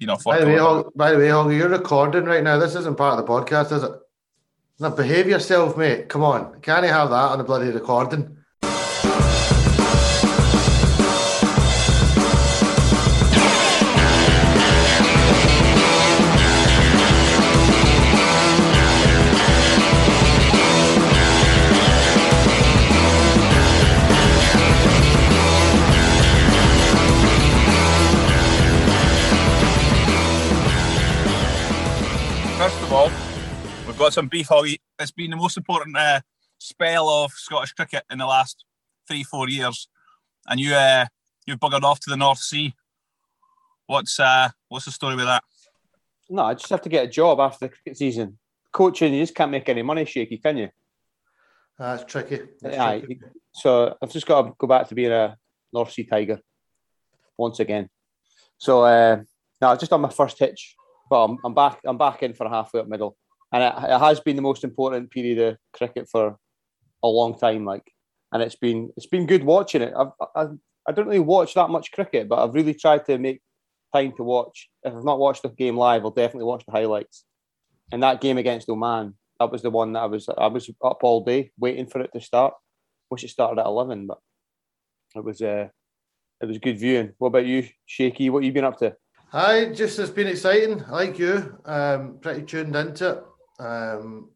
you know. By the way, Hog, by the way, Hog, you're recording right now. This isn't part of the podcast, is it? Now behave yourself, mate. Come on, can't you have that on the bloody recording? Got some beef, Hoggy. It's been the most important uh, spell of Scottish cricket in the last three, four years, and you uh, you've buggered off to the North Sea. What's uh, what's the story with that? No, I just have to get a job after the cricket season. Coaching, you just can't make any money, shaky, can you? That's tricky. That's yeah, tricky. so I've just got to go back to being a North Sea Tiger once again. So uh, no, I've just done my first hitch, but I'm, I'm back. I'm back in for a halfway up middle and it, it has been the most important period of cricket for a long time. Like, and it's been it's been good watching it. I've, I I don't really watch that much cricket, but I've really tried to make time to watch. If I've not watched the game live, I'll definitely watch the highlights. And that game against Oman, that was the one that I was I was up all day waiting for it to start. Wish it started at eleven, but it was uh, it was good viewing. What about you, Shaky? What have you been up to? Hi, just it's been exciting. Like you, um, pretty tuned into it. Um,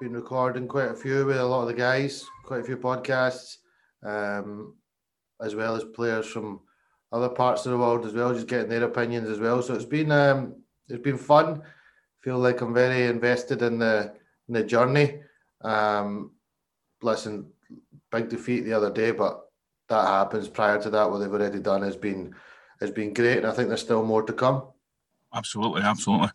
been recording quite a few with a lot of the guys, quite a few podcasts, um, as well as players from other parts of the world as well, just getting their opinions as well. So it's been um, it's been fun. Feel like I'm very invested in the in the journey. Um, listen, big defeat the other day, but that happens. Prior to that, what they've already done has been has been great, and I think there's still more to come. Absolutely, absolutely.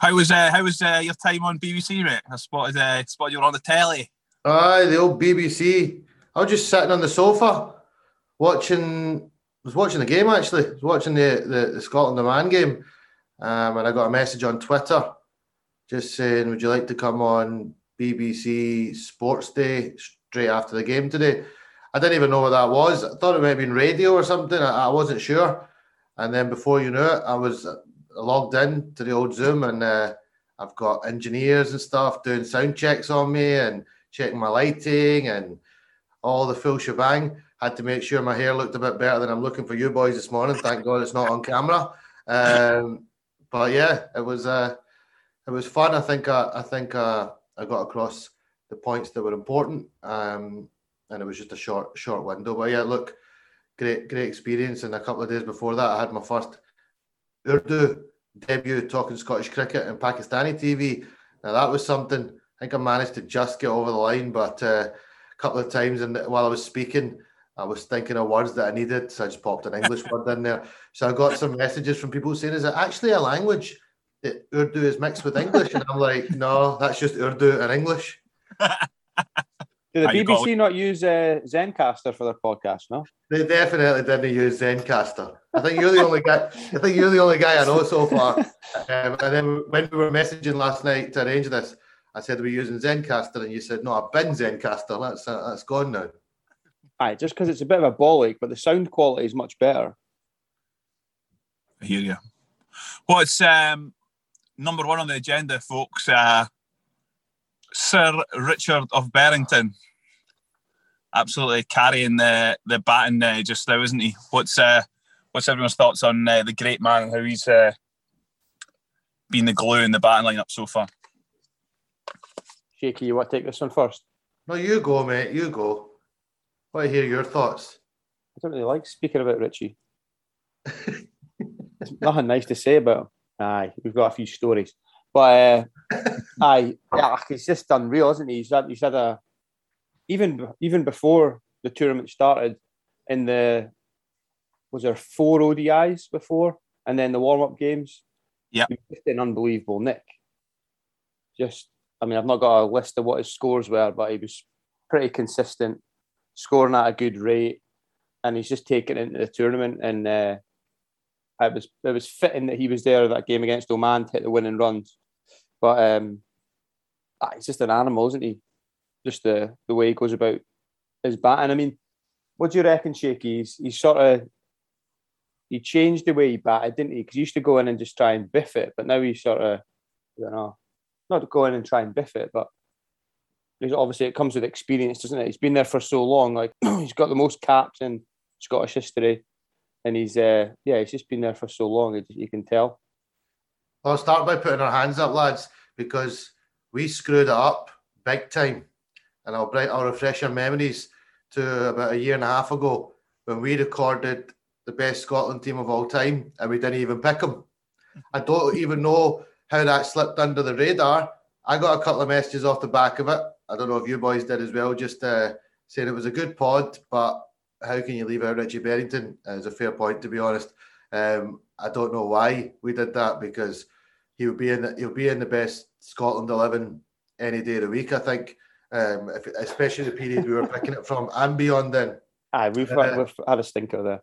How was uh, how was uh, your time on BBC, Rick? I spotted uh, spotted you were on the telly. Aye, the old BBC. I was just sitting on the sofa watching. I was watching the game actually. I was watching the the, the Scotland Oman game, um, and I got a message on Twitter just saying, "Would you like to come on BBC Sports Day straight after the game today?" I didn't even know what that was. I thought it might have been radio or something. I, I wasn't sure. And then before you knew it, I was logged in to the old Zoom and uh, I've got engineers and stuff doing sound checks on me and checking my lighting and all the full shebang. Had to make sure my hair looked a bit better than I'm looking for you boys this morning. Thank God it's not on camera. Um, but yeah, it was uh, it was fun. I think uh, I think uh, I got across the points that were important, um, and it was just a short short window. But yeah, look, great great experience. And a couple of days before that, I had my first Urdu debut talking Scottish cricket and Pakistani TV. Now that was something I think I managed to just get over the line, but uh, a couple of times and while I was speaking, I was thinking of words that I needed, so I just popped an English word in there. So I got some messages from people saying, "Is it actually a language that Urdu is mixed with English?" And I'm like, "No, that's just Urdu and English." Do the BBC not use uh, Zencastr for their podcast? No, they definitely didn't use Zencastr. I think you're the only guy. I think you're the only guy I know so far. Um, and then when we were messaging last night to arrange this, I said we're using Zencastr, and you said no, I've been Zencastr. That's uh, that's gone now. Aye, just because it's a bit of a bollock, but the sound quality is much better. I hear you. What's um, number one on the agenda, folks? Uh, Sir Richard of Berrington absolutely carrying the the baton uh, just now, isn't he? What's uh, what's everyone's thoughts on uh, the great man and how he's uh, been the glue in the batting lineup so far? Shaky, you want to take this one first? No, you go, mate. You go. I want to hear your thoughts. I don't really like speaking about Richie. There's nothing nice to say about him. Aye, we've got a few stories. But uh, aye, yeah, he's just unreal, isn't he? He's had, he's had a even even before the tournament started, in the was there four ODIs before, and then the warm up games. Yeah, just an unbelievable nick. Just, I mean, I've not got a list of what his scores were, but he was pretty consistent, scoring at a good rate, and he's just taken into the tournament. And uh, it was it was fitting that he was there that game against Oman to hit the winning runs. But um, ah, he's just an animal, isn't he? Just the the way he goes about his batting. I mean, what do you reckon, Shaky? He's, he's sort of he changed the way he batted, didn't he? Because he used to go in and just try and biff it, but now he's sort of, I don't know, not go in and try and biff it, but he's obviously it comes with experience, doesn't it? He's been there for so long. Like he's got the most caps in Scottish history, and he's uh, yeah, he's just been there for so long. You can tell. I'll start by putting our hands up, lads, because we screwed it up big time, and I'll bring, I'll refresh your memories to about a year and a half ago when we recorded the best Scotland team of all time, and we didn't even pick them. I don't even know how that slipped under the radar. I got a couple of messages off the back of it. I don't know if you boys did as well, just uh, saying it was a good pod, but how can you leave out Richie Berrington? It's a fair point, to be honest. Um, I don't know why we did that because he would be in the, he'll be in the best Scotland eleven any day of the week. I think, um, if, especially the period we were picking it from and beyond. Then, aye, we've, uh, we've had a stinker there.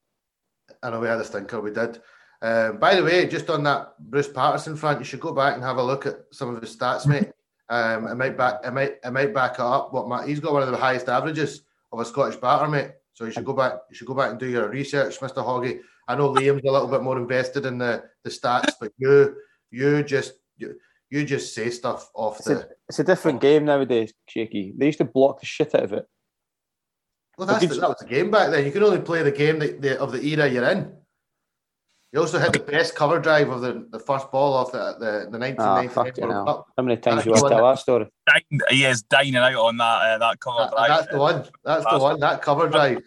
I know we had a stinker. We did. Um, by the way, just on that Bruce Patterson front, you should go back and have a look at some of his stats, mate. Um, I might back, I might, I might back up. What my, he's got one of the highest averages of a Scottish batter, mate. So you should go back. You should go back and do your research, Mister Hoggy. I know Liam's a little bit more invested in the the stats, but you, you just, you, you just say stuff off it's the. A, it's a different game nowadays, Shaky. They used to block the shit out of it. Well, that's the, that was the game back then. You can only play the game that, the, of the era you're in. You also hit the best cover drive of the, the first ball off the the, the 1999 oh, World How many times you watched that last story? He is dining out on that uh, that cover that, drive. That's the one. That's the one. That cover drive.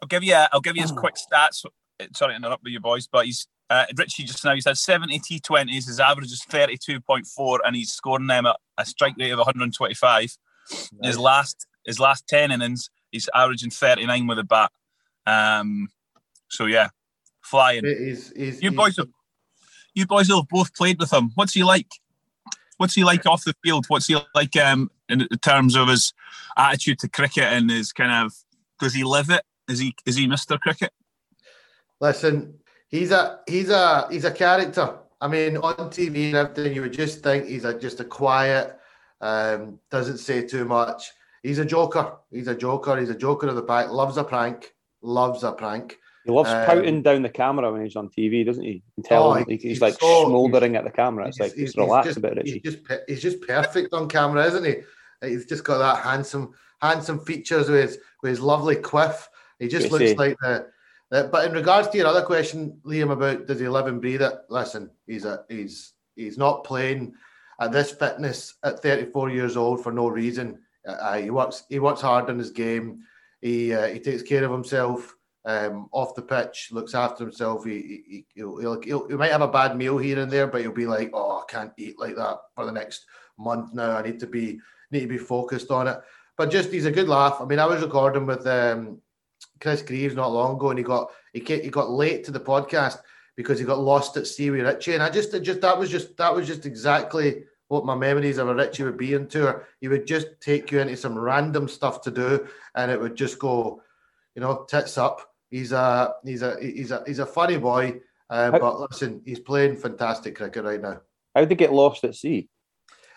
I'll give you. I'll give you his quick stats. Sorry to interrupt with you boys, but he's uh, Richie just now. He's had 70 T20s. His average is 32.4, and he's scoring them at a strike rate of 125. Nice. His last his last 10 innings, he's averaging 39 with a bat. Um, so yeah, flying. He's, you boys have you boys have both played with him. What's he like? What's he like off the field? What's he like um, in terms of his attitude to cricket and his kind of does he live it? Is he is he Mr. Cricket? Listen, he's a he's a he's a character. I mean, on TV and everything, you would just think he's a, just a quiet, um, doesn't say too much. He's a joker. He's a joker. He's a joker of the pack. Loves a prank. Loves a prank. He loves um, pouting down the camera when he's on TV, doesn't he? You tell oh, him, he's, he's, like so, smouldering he's, at the camera. It's like he's, he's relax just, a bit, Richie. He's just, he's just perfect on camera, isn't he? He's just got that handsome, handsome features with his, with his lovely quiff. He just looks like the. But in regards to your other question, Liam, about does he live and breathe it? Listen, he's a he's he's not playing at this fitness at 34 years old for no reason. Uh, he works he works hard in his game. He uh, he takes care of himself um, off the pitch, looks after himself. He, he, he'll, he'll, he'll, he might have a bad meal here and there, but he'll be like, "Oh, I can't eat like that for the next month now. I need to be need to be focused on it." But just he's a good laugh. I mean, I was recording with um, Chris Greaves not long ago, and he got he he got late to the podcast because he got lost at sea with Richie, and I just just that was just that was just exactly what my memories of a Richie would be in tour. He would just take you into some random stuff to do, and it would just go, you know, tits up He's a he's a he's a he's a funny boy, uh, but listen, he's playing fantastic cricket right now. How did they get lost at sea?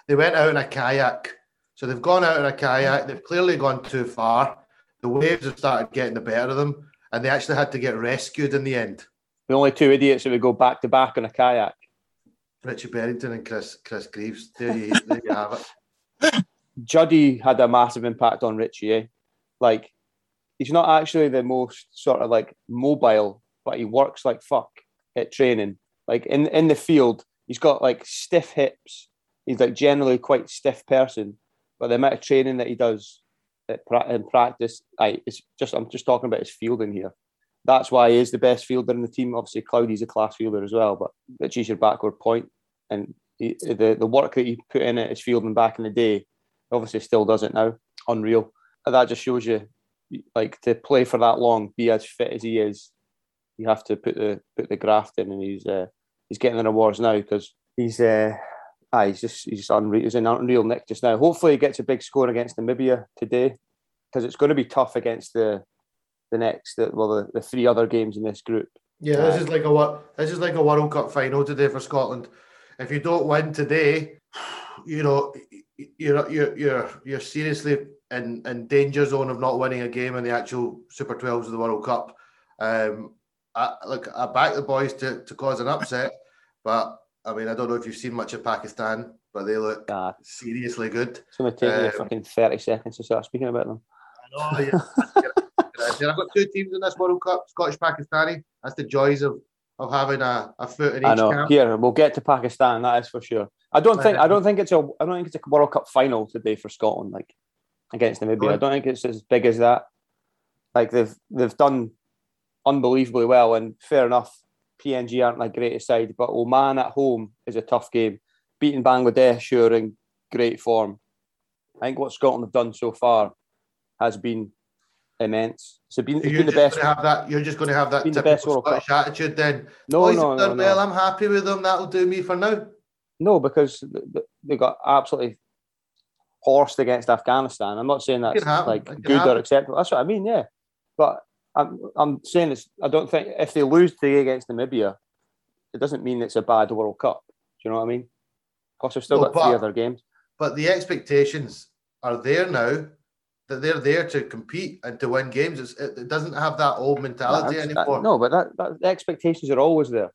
They went out in a kayak. So they've gone out in a kayak. They've clearly gone too far. The waves have started getting the better of them, and they actually had to get rescued in the end. The only two idiots that would go back to back on a kayak. Richard Berrington and Chris Chris Greaves. There you, there you have it. Juddy had a massive impact on Richie. Eh? Like he's not actually the most sort of like mobile, but he works like fuck at training. Like in in the field, he's got like stiff hips. He's like generally quite stiff person, but the amount of training that he does in practice, I it's just I'm just talking about his fielding here. That's why he is the best fielder in the team. Obviously, Cloudy's a class fielder as well, but Richie's your backward point. point, and he, the the work that he put in at his fielding back in the day, obviously still does it now. Unreal. And that just shows you like to play for that long, be as fit as he is, you have to put the put the graft in, and he's uh, he's getting the rewards now because he's uh, ah, he's just he's unreal. He's an unreal nick just now. Hopefully, he gets a big score against Namibia today because it's going to be tough against the the next the, well the, the three other games in this group. Yeah, this is like a what this is like a World Cup final today for Scotland. If you don't win today, you know you're you're you're you're seriously in in danger zone of not winning a game in the actual Super 12s of the World Cup. Um, I, look, I back the boys to, to cause an upset, but I mean, I don't know if you've seen much of Pakistan, but they look Nah, seriously good. it's going to take me Um, fucking 30 seconds to start speaking about them. I know. Yeah. I've got two teams in this World Cup: Scottish Pakistani. That's the joys of of having a, a foot in each I know. camp. Here, we'll get to Pakistan. That is for sure. I don't think. I don't think it's a. I don't think it's a World Cup final today for Scotland. Like against Namibia. I don't think it's as big as that. Like they've they've done unbelievably well, and fair enough. PNG aren't like greatest side, but Oman at home is a tough game. Beating Bangladesh, who are in great form. I think what Scotland have done so far has been immense. Been, So it's you're been the just best. going to have that. You're just going to have that Been the typical World Cup. Scottish attitude. Then, No, boys no, no, no. well. I'm happy with them. That'll do me for now. No, because th- th- they got absolutely horsed against Afghanistan. I'm not saying that's like good or acceptable. That's what I mean, yeah. But I'm I'm saying this. I don't think if they lose today against Namibia, it doesn't mean it's a bad World Cup. Do you know what I mean? Plus, they've still No, got three other games. But the expectations are there now that they're there to compete and to win games. It's, it, it doesn't have that old mentality that- anymore. no, but that, that the expectations are always there.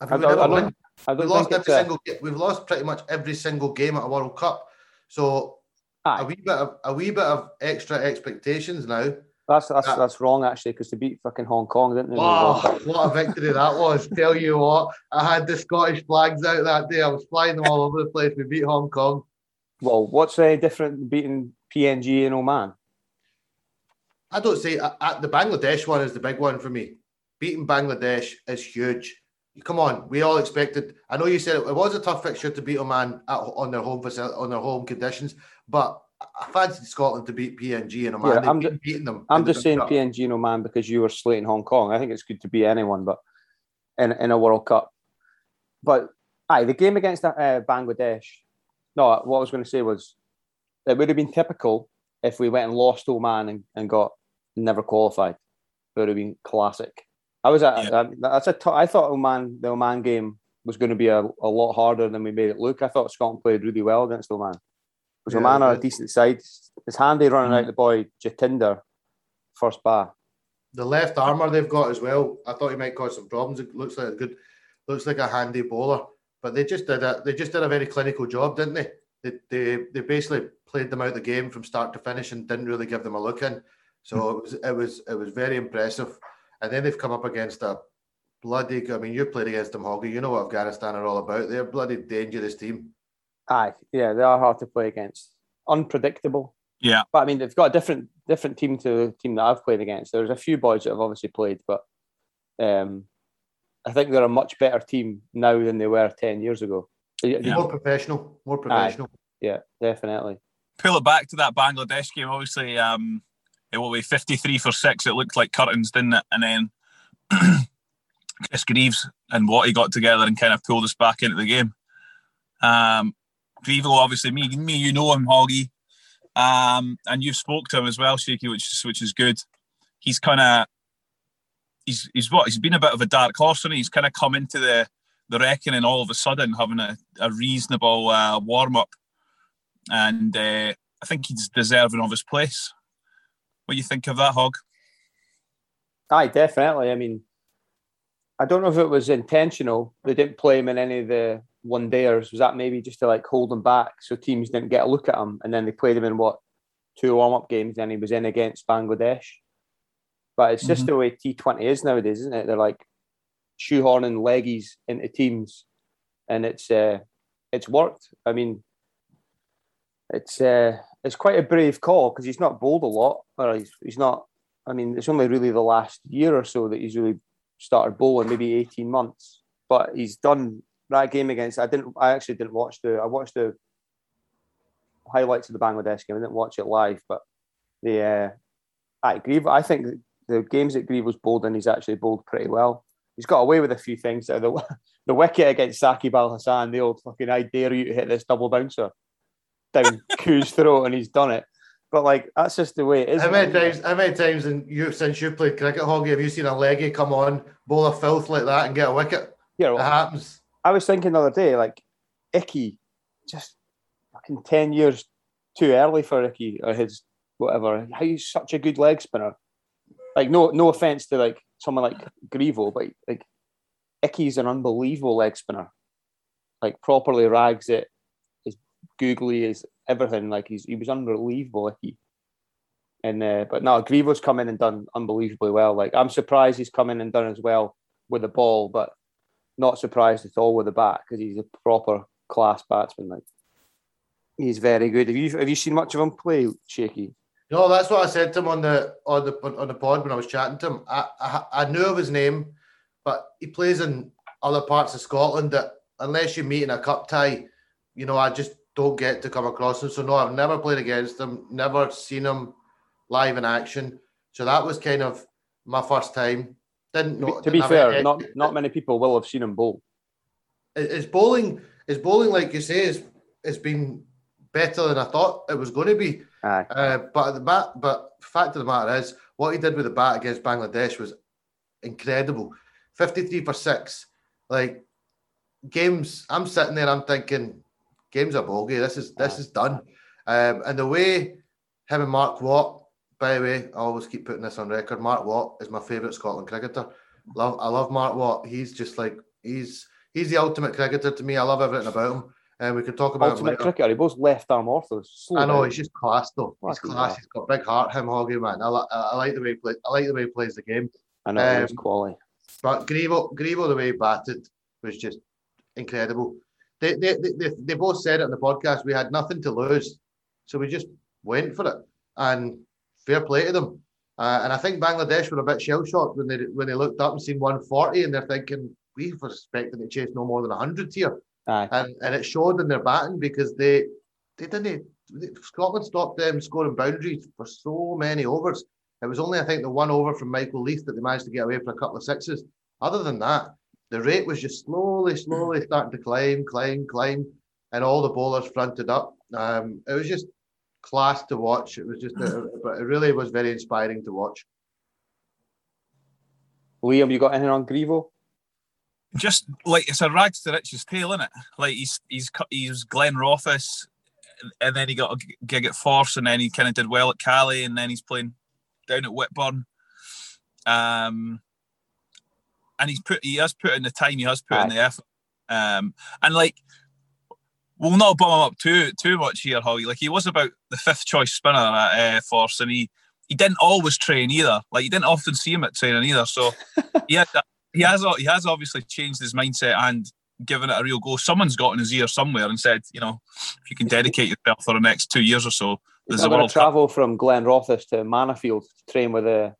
Have I we I, don't, I don't we lost every a... single. We've lost pretty much every single game at a World Cup. So Aye. a wee bit of a wee bit of extra expectations now. That's that's that- that's wrong actually because they beat fucking Hong Kong, didn't they? Wow, what a victory that was! Tell you what, I had the Scottish flags out that day. I was flying them all over the place. We beat Hong Kong. Well, what's any different beating PNG in Oman? I don't say uh, uh, the Bangladesh one is the big one for me. Beating Bangladesh is huge. Come on, we all expected. I know you said it, it was a tough fixture to beat Oman at, on their home facility, on their home conditions, but I fancied Scotland to beat PNG and Oman. Yeah, I'm been ju- beating them. I'm just saying Cup. PNG and Oman because you were slating Hong Kong. I think it's good to be anyone, but in in a World Cup. But aye, the game against uh, Bangladesh. No, what I was going to say was it would have been typical if we went and lost Oman and, and got never qualified. It would have been classic. I was at Yeah. um, that's a t- I thought Oman the Oman game was going to be a, a lot harder than we made it look. I thought Scotland played really well against Oman. Because Yeah, Oman they are a decent side. It's handy running Mhm. out the boy Jatinder first bar. the left armour they've got as well. I thought he might cause some problems. It looks like a good, looks like a handy bowler. But they just did a they just did a very clinical job, didn't they? They they, they basically played them out the game from start to finish and didn't really give them a look in. So it was it was it was very impressive. And then they've come up against a bloody. I mean, you played against them, Hoggy. You know what Afghanistan are all about. They're a bloody dangerous team. Aye, yeah, they are hard to play against. Unpredictable. Yeah. But I mean, they've got a different different team to the team that I've played against. There's a few boys that have obviously played, but um, I think they're a much better team now than they were ten years ago. Yeah, Yeah. More professional. More professional. yeah definitely. Pull it back to that Bangladesh game. Obviously, um, it will be 53 for six. It looked like curtains, didn't it? And then Chris Greaves and what he got together and kind of pulled us back into the game. Um, Grievo, obviously, me, me, you know him, Hoggy, um, and you've spoke to him as well, Shaky, which is which is good. He's kind of he's he's what he's been a bit of a dark horse, and he's kind of come into the the reckoning all of a sudden, having a, a reasonable uh, warm up, and uh, I think he's deserving of his place. What do you think of that, Hog? Aye, definitely. I mean, I don't know if it was intentional. They didn't play him in any of the one day, dayers. Was that maybe just to like hold him back so teams didn't get a look at him? And then they played him in what two warm up games, and he was in against Bangladesh. But it's just Mhm. the way T20 is nowadays, isn't it? They're like shoehorning leggies into teams, and it's uh, it's worked. I mean, it's uh, it's quite a brave call because he's not bowled a lot, or he's, he's not. I mean, it's only really the last year or so that he's really started bowling, maybe eighteen months. But he's done that game against. I didn't. I actually didn't watch the. I watched the highlights of the Bangladesh game. I didn't watch it live, but the. Uh, I Grieve. I think the games that Grieve was bowled in, he's actually bowled pretty well. He's got away with a few things. The, the wicket against Saki Al Hassan, the old fucking I dare you to hit this double bouncer down Koo's throat, and he's done it. But like that's just the way it is. How many man. times? How many times in you since you played cricket, Hoggy, have you seen a leggy come on, bowl a filth like that, and get a wicket? Yeah, It happens. I was thinking the other day, like Icky, just fucking ten years too early for Icky or his whatever. How he's such a good leg spinner. like no no offense to like someone like Grievo, but like Icky's an unbelievable leg spinner. Like properly rags it, as googly as everything. Like he's he was unbelievable Icky. And uh, but no, Grievo's come in and done unbelievably well. Like I'm surprised he's come in and done as well with the ball, but not surprised at all with the bat because he's a proper class batsman. Like he's very good. Have you have you seen much of him play, Shaky? No, that's what I said to him on the on the on the pod when I was chatting to him. I, I I knew of his name, but he plays in other parts of Scotland that unless you meet in a cup tie, you know, I just don't get to come across him. So no, I've never played against him, never seen him live in action. So that was kind of my first time. Didn't know. to be fair, not not many people will have seen him bowl. Is bowling is bowling like you say is has been better than I thought it was going to be. Aye. Uh, but the bat, but fact of the matter is, what he did with the bat against Bangladesh was incredible. Fifty-three for six. Like games, I'm sitting there, I'm thinking, games are bogey. This is this is done. Um, and the way him and Mark Watt, by the way, I always keep putting this on record. Mark Watt is my favourite Scotland cricketer. Love, I love Mark Watt. He's just like he's he's the ultimate cricketer to me. I love everything about him. And we can talk about him Ultimate cricketer. He bowls left arm orthos. I know down. he's just class though. He's class. hell. He's got big heart. Him, Hoggy man. I, li- I like the way he plays. I like the way he plays the game. I know he's um, quality. But Grievo, Grievo, the way he batted was just incredible. They, they, they, they, they both said it in the podcast. We had nothing to lose, so we just went for it. And fair play to them. Uh, and I think Bangladesh were a bit shell shocked when they when they looked up and seen 140, and they're thinking we were expecting to chase no more than 100 here. Aye. and and it showed in their batting because they they didn't they- Scotland stopped them scoring boundaries for so many overs. It was only I think the one over from Michael Leith that they managed to get away for a couple of sixes. Other than that, the rate was just slowly, slowly starting to climb, climb, climb, and all the bowlers fronted up. Um, it was just class to watch. It was just, a, but it really was very inspiring to watch. Liam, you got anything on Grievo? just like it's a rags to riches tale, isn't it? Like he's he's cut- he's Glenrothes, and then he got a gig at Force, and then he kind of did well at Cali, and then he's playing down at Whitburn. Um, and he's put he has put in the time, he has put in the effort. Um, and like we'll not bum him up too too much here, Holly. Like he was about the fifth choice spinner at uh, Force, and he he didn't always train either. Like you didn't often see him at training either. So he he has he has obviously changed his mindset and given it a real go. Someone's got in his ear somewhere and said, you know, if you can dedicate yourself for the next two years or so, there's I'm a World travel from Glenrothes to Mannofield to train with the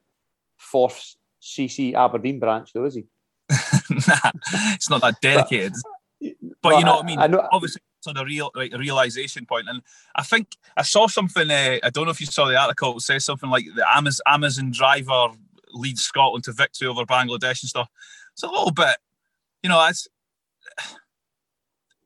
fourth CC Aberdeen branch, though, is he? nah, it's not that dedicated. But, you know what I mean. I know. Obviously, on a real like a realization point, and I think I saw something. Uh, I don't know if you saw the article. It says something like the Amazon, Amazon driver leads Scotland to victory over Bangladesh and stuff. It's a little bit, you know, it's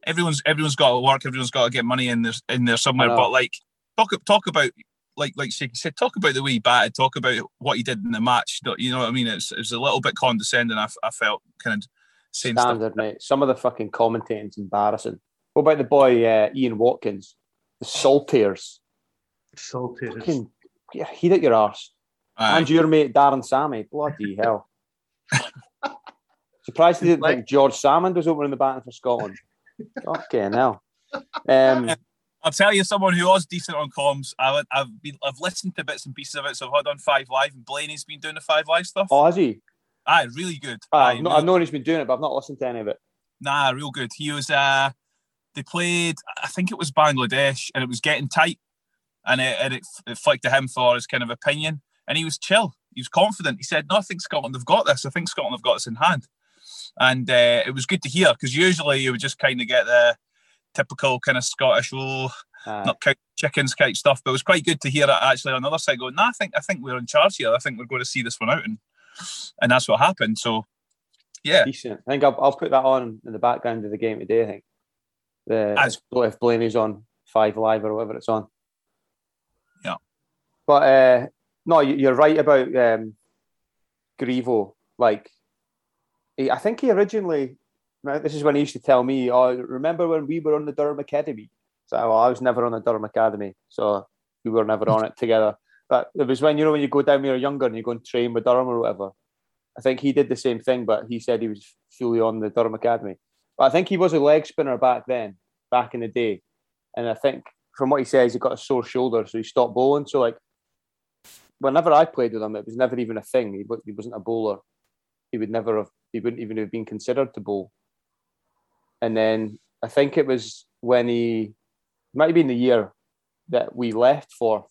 everyone's everyone's got to work. Everyone's got to get money in there in there somewhere. But like, talk talk about. Like, like Shaky said, talk about the way he batted, talk about what he did in the match. You know what I mean? It's, it's a little bit condescending. I felt kind of saying stuff. Standard, mate. Some of the fucking commentating's embarrassing. What about the boy uh, Ian Watkins? The Saltires. Salty. Fucking yeah, heat at your arse. Aye. And your mate Darren Sammy. Bloody hell. Surprised he didn't Like- think George Salmond was opening the batting for Scotland. Okay, now. Um, I'll tell you, someone who was decent on comms. I, I've been, I've listened to bits and pieces of it. So I've had on Five Live, and Blaney's been doing the Five Live stuff. oh, has he? Aye, really good. Uh, Aye, I've, not, real- I've known he's been doing it, but I've not listened to any of it. nah, real good. He was. uh They played. I think it was Bangladesh, and it was getting tight, and it and it, it flicked to him for his kind of opinion, and he was chill. He was confident. He said, "No, I think Scotland have got this. I think Scotland have got this in hand." And uh, it was good to hear because usually you would just kind of get the typical kind of Scottish, oh, Uh, not count chickens type stuff. But it was quite good to hear it actually on the other side going, no, I think I think we're in charge here. I think we're going to see this one out, and and that's what happened. So yeah, decent. I think I'll, I'll put that on in the background of the game today. I think the As- if Blaney's on Five Live or whatever it's on. Yeah. But uh, no, you- you're right about um, Grievo. Like, he, I think he originally. This is when he used to tell me, "Oh, remember when we were on the Durham Academy?" So well, I was never on the Durham Academy, so we were never on it together. But it was when you know when you go down when you're younger and you go and train with Durham or whatever. I think he did the same thing, but he said he was fully on the Durham Academy. But I think he was a leg spinner back then, back in the day. And I think from what he says, he got a sore shoulder, so he stopped bowling. So like, whenever I played with him, it was never even a thing. He, he wasn't a bowler. He would never have. He wouldn't even have been considered to bowl. And then I think it was when he might have been the year that we left for.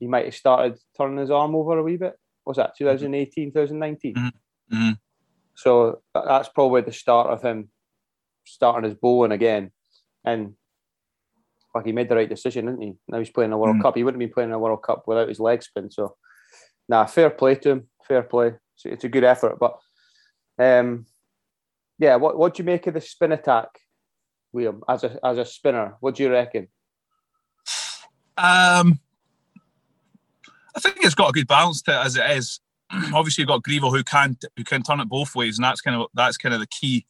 He might have started turning his arm over a wee bit. Was that 2018, 2019? Mm-hmm. Mm-hmm. So that's probably the start of him starting his bowling again. And like he made the right decision, didn't he? Now he's playing a World mm. Cup. He wouldn't be playing a World Cup without his leg spin. So, nah, fair play to him. Fair play. It's, it's a good effort. But, um, yeah, what what do you make of the spin attack, William? As a as a spinner, what do you reckon? Um, I think it's got a good balance to it as it is. Obviously, you've got Grievel who can who can turn it both ways, and that's kind of that's kind of the key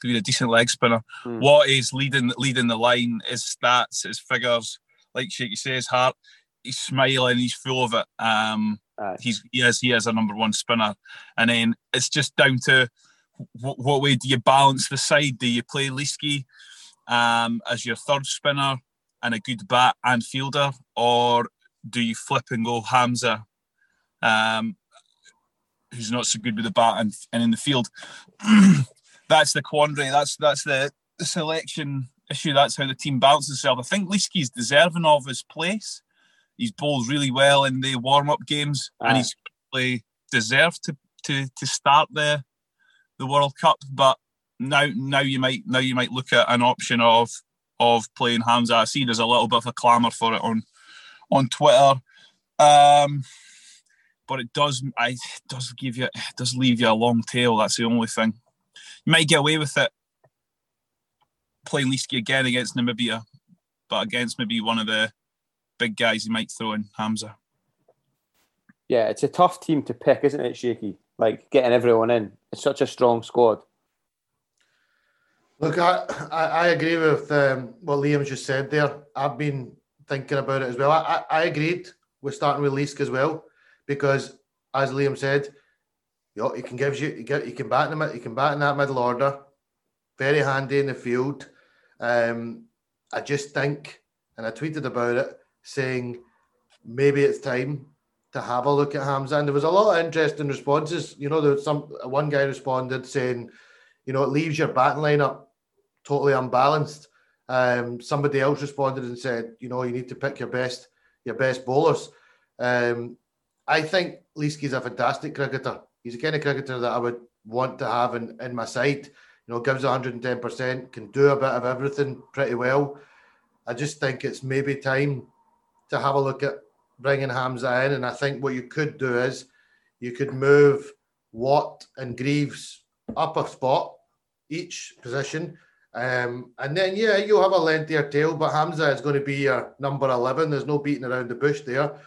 to be a decent leg spinner. Mm. What is leading leading the line? His stats, his figures. Like Shaky says, heart. He's smiling. He's full of it. Um, he's he is he is a number one spinner, and then it's just down to what, what way do you balance the side? Do you play Leeski um, as your third spinner and a good bat and fielder, or do you flip and go Hamza, um, who's not so good with the bat and, and in the field? that's the quandary. That's that's the, the selection issue. That's how the team balances itself. I think Leeski's deserving of his place. He's bowled really well in the warm up games, and he's probably deserved to, to to start the the World Cup. But now now you might now you might look at an option of of playing Hamza. I see there's a little bit of a clamour for it on on Twitter. Um, but it does I it does give you it does leave you a long tail. That's the only thing. You might get away with it playing Leeski again against Namibia, but against maybe one of the big guys he might throw in Hamza. Yeah, it's a tough team to pick, isn't it, Shaky? Like getting everyone in. It's such a strong squad. Look, I, I, I agree with um, what Liam just said there. I've been thinking about it as well. I, I, I agreed with starting with Leask as well, because as Liam said, you he can give you, you, get, you can bat in the, you can bat in that middle order, very handy in the field. Um, I just think, and I tweeted about it, saying maybe it's time to have a look at Hamza. And there was a lot of interesting responses. You know, there was some one guy responded saying, you know, it leaves your batting lineup totally unbalanced. Um, somebody else responded and said, you know, you need to pick your best your best bowlers. Um, I think Leeski's a fantastic cricketer. He's the kind of cricketer that I would want to have in, in my side. You know, gives 110%, can do a bit of everything pretty well. I just think it's maybe time to have a look at bringing Hamza in. And I think what you could do is you could move Watt and Greaves up a spot, each position, um, and then, yeah, you'll have a lengthier tail, but Hamza is going to be your number 11. There's no beating around the bush there.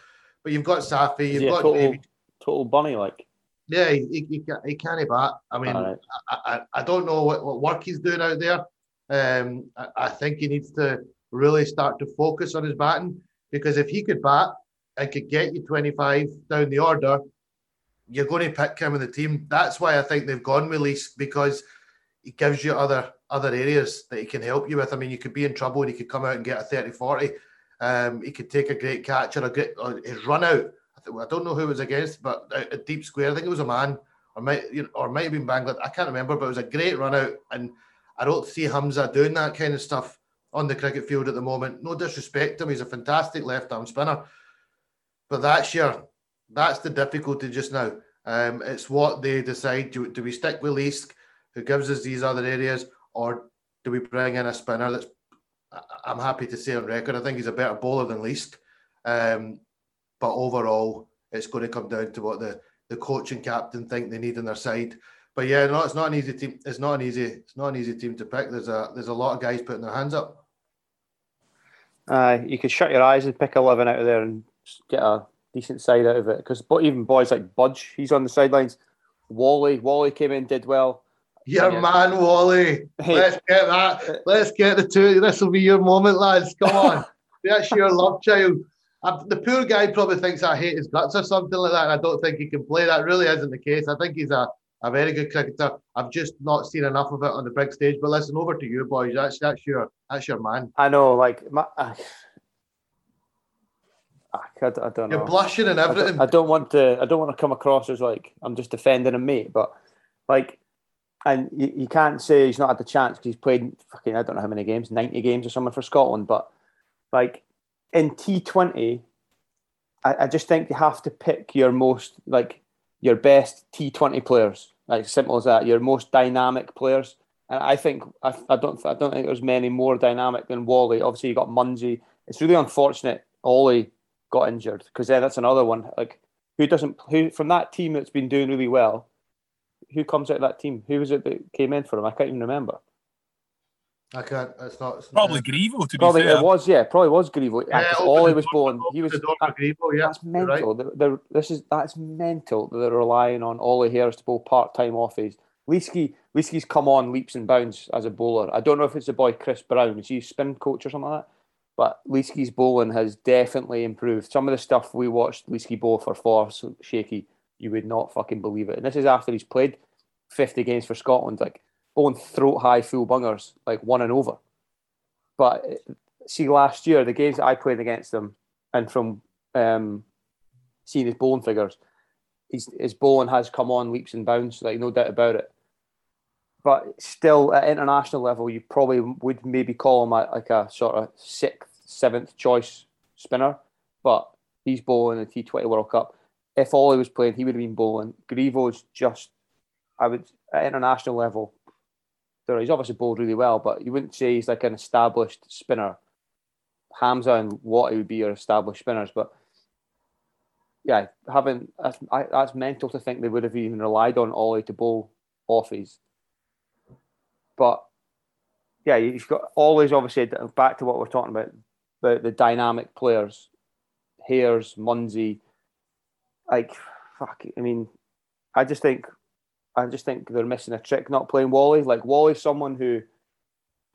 But you've got Safi, you've got total, total bunny like. Yeah, he, he, he, he can't bat. I mean, right. I, I, I, don't know what, what work he's doing out there. Um, I, I think he needs to really start to focus on his batting because if he could bat and could get you 25 down the order, you're going to pick him in the team. That's why I think they've gone with Leask because he gives you other other areas that he can help you with. I mean, you could be in trouble and he could come out and get a 30 40. Um, he could take a great catch or a great or his run out. I, don't know who was against, but a, a, deep square. I think it was a man, or might you know, or might have been Bangladesh. I can't remember, but it was a great run out. And I don't see Hamza doing that kind of stuff on the cricket field at the moment. No disrespect to him, he's a fantastic left arm spinner. But that's your that's the difficulty just now. Um, it's what they decide. Do, do we stick with Leask, who gives us these other areas, or do we bring in a spinner that's I'm happy to say on record, I think he's a better bowler than Leask. Um, but overall, it's going to come down to what the, the coach and captain think they need on their side. But yeah, no, it's not an easy team. It's not an easy. It's not an easy team to pick. There's a there's a lot of guys putting their hands up. Uh, you could shut your eyes and pick eleven out of there and get a decent side out of it. Because even boys like Budge, he's on the sidelines. Wally, Wally came in, did well. Your yeah. man, Wally. Let's get that. Let's get the two. This will be your moment, lads. Come on. That's your love child. I, the poor guy probably thinks I hate his guts or something like that, I don't think he can play. That really isn't the case. I think he's a, a very good cricketer. I've just not seen enough of it on the big stage. But listen, over to you, boys. That's that's your that's your man. I know, like my, I, I, I don't know. You're blushing and I everything. don't, I don't want to. I don't want to come across as like I'm just defending a mate, but like, and you, you can't say he's not had the chance because he's played fucking I don't know how many games, ninety games or something for Scotland. But like in T20, I, I just think you have to pick your most like your best T20 players. Like simple as that. Your most dynamic players. And I think I, I don't I don't think there's many more dynamic than Wally. Obviously, you got Munsey. It's really unfortunate Ollie got injured because then that's another one. Like who doesn't who from that team that's been doing really well? Who comes out of that team? Who was it that came in for him? I can't even remember. I can't. It's not. It's Probably Grievo, to be Probably fair. it was yeah, probably was Grievo. Yeah, Yeah, Ollie was born. He was the door Grievo, yeah, that's you're right. mental. They're, they're- this is that's mental. that They're relying on Ollie Hairs to bowl part time offies. Leesky Leesky's come on leaps and bounds as a bowler. I don't know if it's the boy Chris Brown. Is he a spin coach or something like that? But Leesky's bowling has definitely improved. Some of the stuff we watched Leesky bowl for four so shaky, you would not fucking believe it. And this is after he's played 50 games for Scotland, like bowling throat high full bungers, like one and over. But see, last year, the games that I played against them, and from um, seeing his bowling figures, his, his bowling has come on leaps and bounds, like no doubt about it. But still, at international level, you probably would maybe call him a, like a sort of sixth, seventh choice spinner. But he's bowling the T20 World Cup. If Ollie was playing, he would have been bowling. Grievo's just, I would, at international level, he's obviously bowled really well, but you wouldn't say he's like an established spinner. Hamza and Watty would be your established spinners, but yeah, having that's, I, that's mental to think they would have even relied on Ollie to bowl offies. But yeah, you've got always obviously back to what we're talking about about the dynamic players, Hairs, Munsey, like fuck. I mean, I just think I just think they're missing a trick not playing Wally. Like Wally's someone who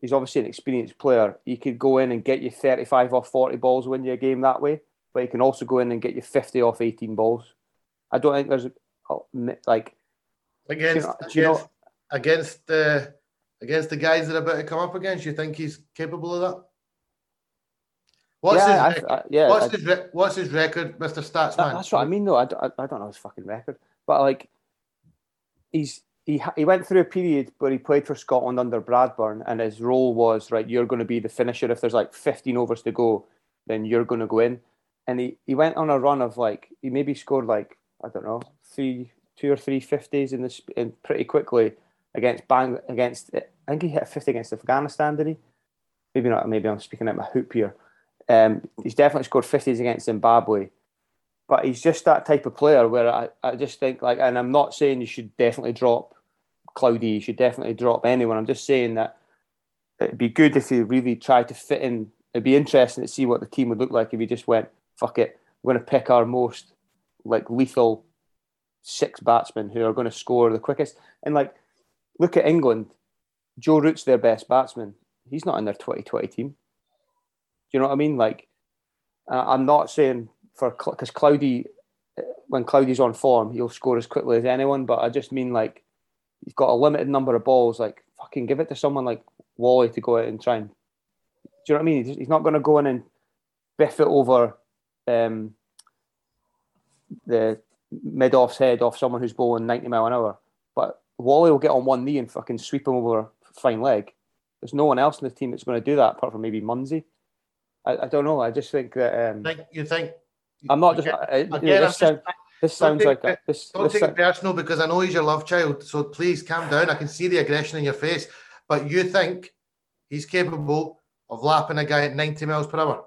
he's obviously an experienced player. He could go in and get you 35 off 40 balls, win you a game that way. But he can also go in and get you 50 off 18 balls. I don't think there's oh, a- like against do you know- against against the against the guys that are about to come up against. You think he's capable of that? What's yeah, his I. I, uh, yeah. what's I- his re- what's his record, Mister Statsman? That- that's what I mean, though. I, don't- I, I don't know his fucking record, but like, he's he he went through a period where he played for Scotland under Bradburn, and his role was right. You're going to be the finisher. If there's like 15 overs to go, then you're going to go in. And he, he went on a run of like he maybe scored like I don't know three two or three fifties in this in pretty quickly against Bang against I think he hit a fifty against Afghanistan, did he? Maybe not. Maybe I'm speaking out my hoop here. Um, he's definitely scored fifties against Zimbabwe but he's just that type of player where I, I just think like and I'm not saying you should definitely drop Cloudy, you should definitely drop anyone. I'm just saying that it'd be good if you really tried to fit in. It'd be interesting to see what the team would look like if you just went, fuck it, we're gonna pick our most like lethal six batsmen who are gonna score the quickest. And like look at England, Joe Root's their best batsman. He's not in their 2020 team. Do you know what I mean? Like I'm not saying for because Cloudy, uh, when Cloudy's on form, he'll score as quickly as anyone. But I just mean like he's got a limited number of balls. Like fucking give it to someone like Wally to go out and try and. Do you know what I mean? He's- not going to go in and biff it over um, the mid off's head off someone who's bowling ninety mile an hour. But Wally will get on one knee and fucking sweep him over fine leg. There's no one else in the team that's going to do that apart from maybe Munsey. I, I don't know. I just think that um, think you think? I'm not just. Again, uh, you know, this, sound, just, this sounds like a This, don't this take sound, it personal because I know he's your love child. So please calm down. I can see the aggression in your face. But you think he's capable of lapping a guy at 90 miles per hour?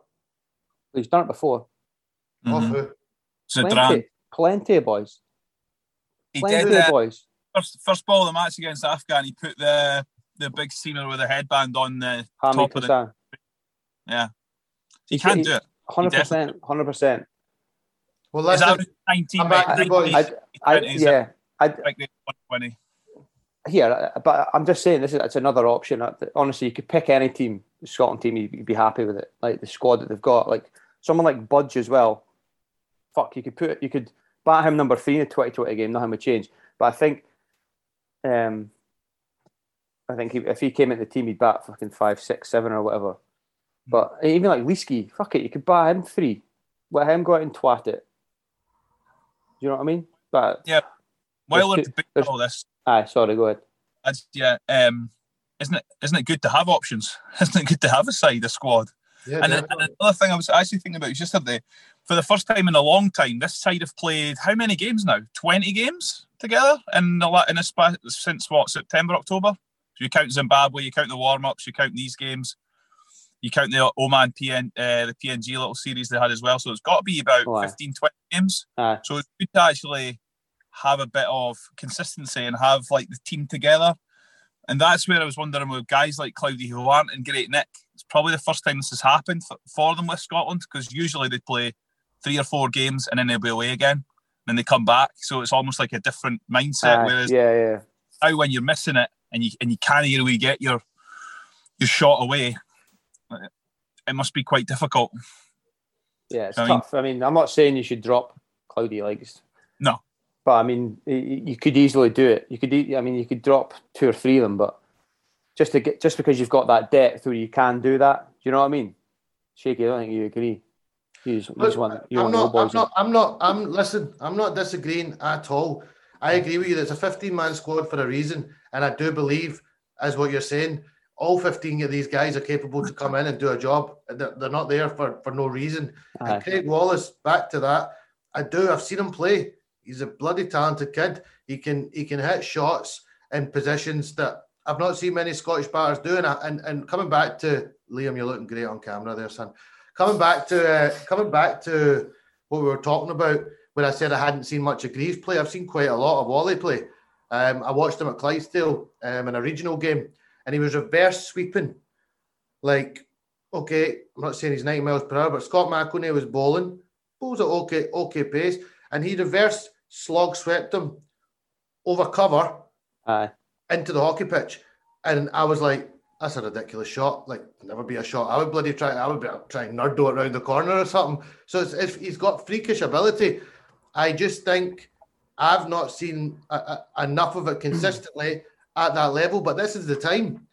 He's done it before. Mm-hmm. Off who? plenty, plenty of boys. He plenty did, of uh, boys. First, first ball of the match against Afghan, he put the the big seamer with a headband on the top of the. Yeah. He, he can he, do it. 100%. 100%. Well, His listen, average 19 I'm back to you, boys. I, I, He's yeah. I, like the 120. here, but I'm just saying this is it's another option. Honestly, you could pick any team, the Scotland team, you'd be happy with it. Like the squad that they've got, like someone like Budge as well. Fuck, you could put you could bat him number three in the 2020 game, nothing would change. But I think, um, I think he, if he came into the team, he'd bat fucking five, six, seven, or whatever. But even like Leesky, fuck it, you could bat him three. Let him go out and twat it. Do you know what I mean? But Yeah. While There's we're two- debating there's- all this, aye, sorry, go ahead. I'd- yeah, um, isn't it isn't it good to have options? Isn't it good to have a side, a squad? Yeah, And, then- and another thing I was actually thinking about is just the for the first time in a long time, this side have played how many games now? Twenty games together in the la- in a spa- since what September October. So you count Zimbabwe, you count the warm ups, you count these games, you count the Oman PN uh, the PNG little series they had as well. So it's got to be about Oh, aye. 15, 20 games. Aye. So it's good to actually have a bit of consistency and have like the team together. And that's where I was wondering with guys like Cloudy who aren't in great nick. It's probably the first time this has happened for, for them with Scotland because usually they play three or four games and then they'll be away again. And then they come back. So it's almost like a different mindset. Aye, whereas yeah, yeah. now when you're missing it and you and you can't really get your your shot away, it must be quite difficult. Yeah, it's I mean- tough. I mean, I'm not saying you should drop Cloudy legs. No. But I mean, y- y- you could easily do it. You could, I mean, you could drop two or three of them, but just to get, just because you've got that depth where you can do that, do you know what I mean? Shaky, I don't think you agree. You just, you just want, you I'm want not, I'm not, I'm not, I'm, listen, I'm not disagreeing at all. I agree with you. There's a 15 man squad for a reason. And I do believe, as what you're saying, all 15 of these guys are capable to come in and do a job. They're, they're not there for, for no reason. Aye. And Craig Wallace, back to that, I do. I've seen him play. He's a bloody talented kid. He can he can hit shots in positions that I've not seen many Scottish batters doing. And and coming back to Liam, you're looking great on camera there, son. Coming back to uh, coming back to what we were talking about when I said I hadn't seen much of Greaves play. I've seen quite a lot of Wally play. Um, I watched him at Clydesdale um, in a regional game, and he was reverse sweeping. Like, okay, I'm not saying he's 90 miles per hour, but Scott McElney was bowling, bowls at okay, okay pace, and he reverse slog swept him over cover Aye. into the hockey pitch. And I was like, that's a ridiculous shot. Like, never be a shot. I would bloody try, I would be trying nurdo it around the corner or something. So it's, it's, he's got freakish ability. I just think I've not seen a, a, enough of it consistently at that level, but this is the time.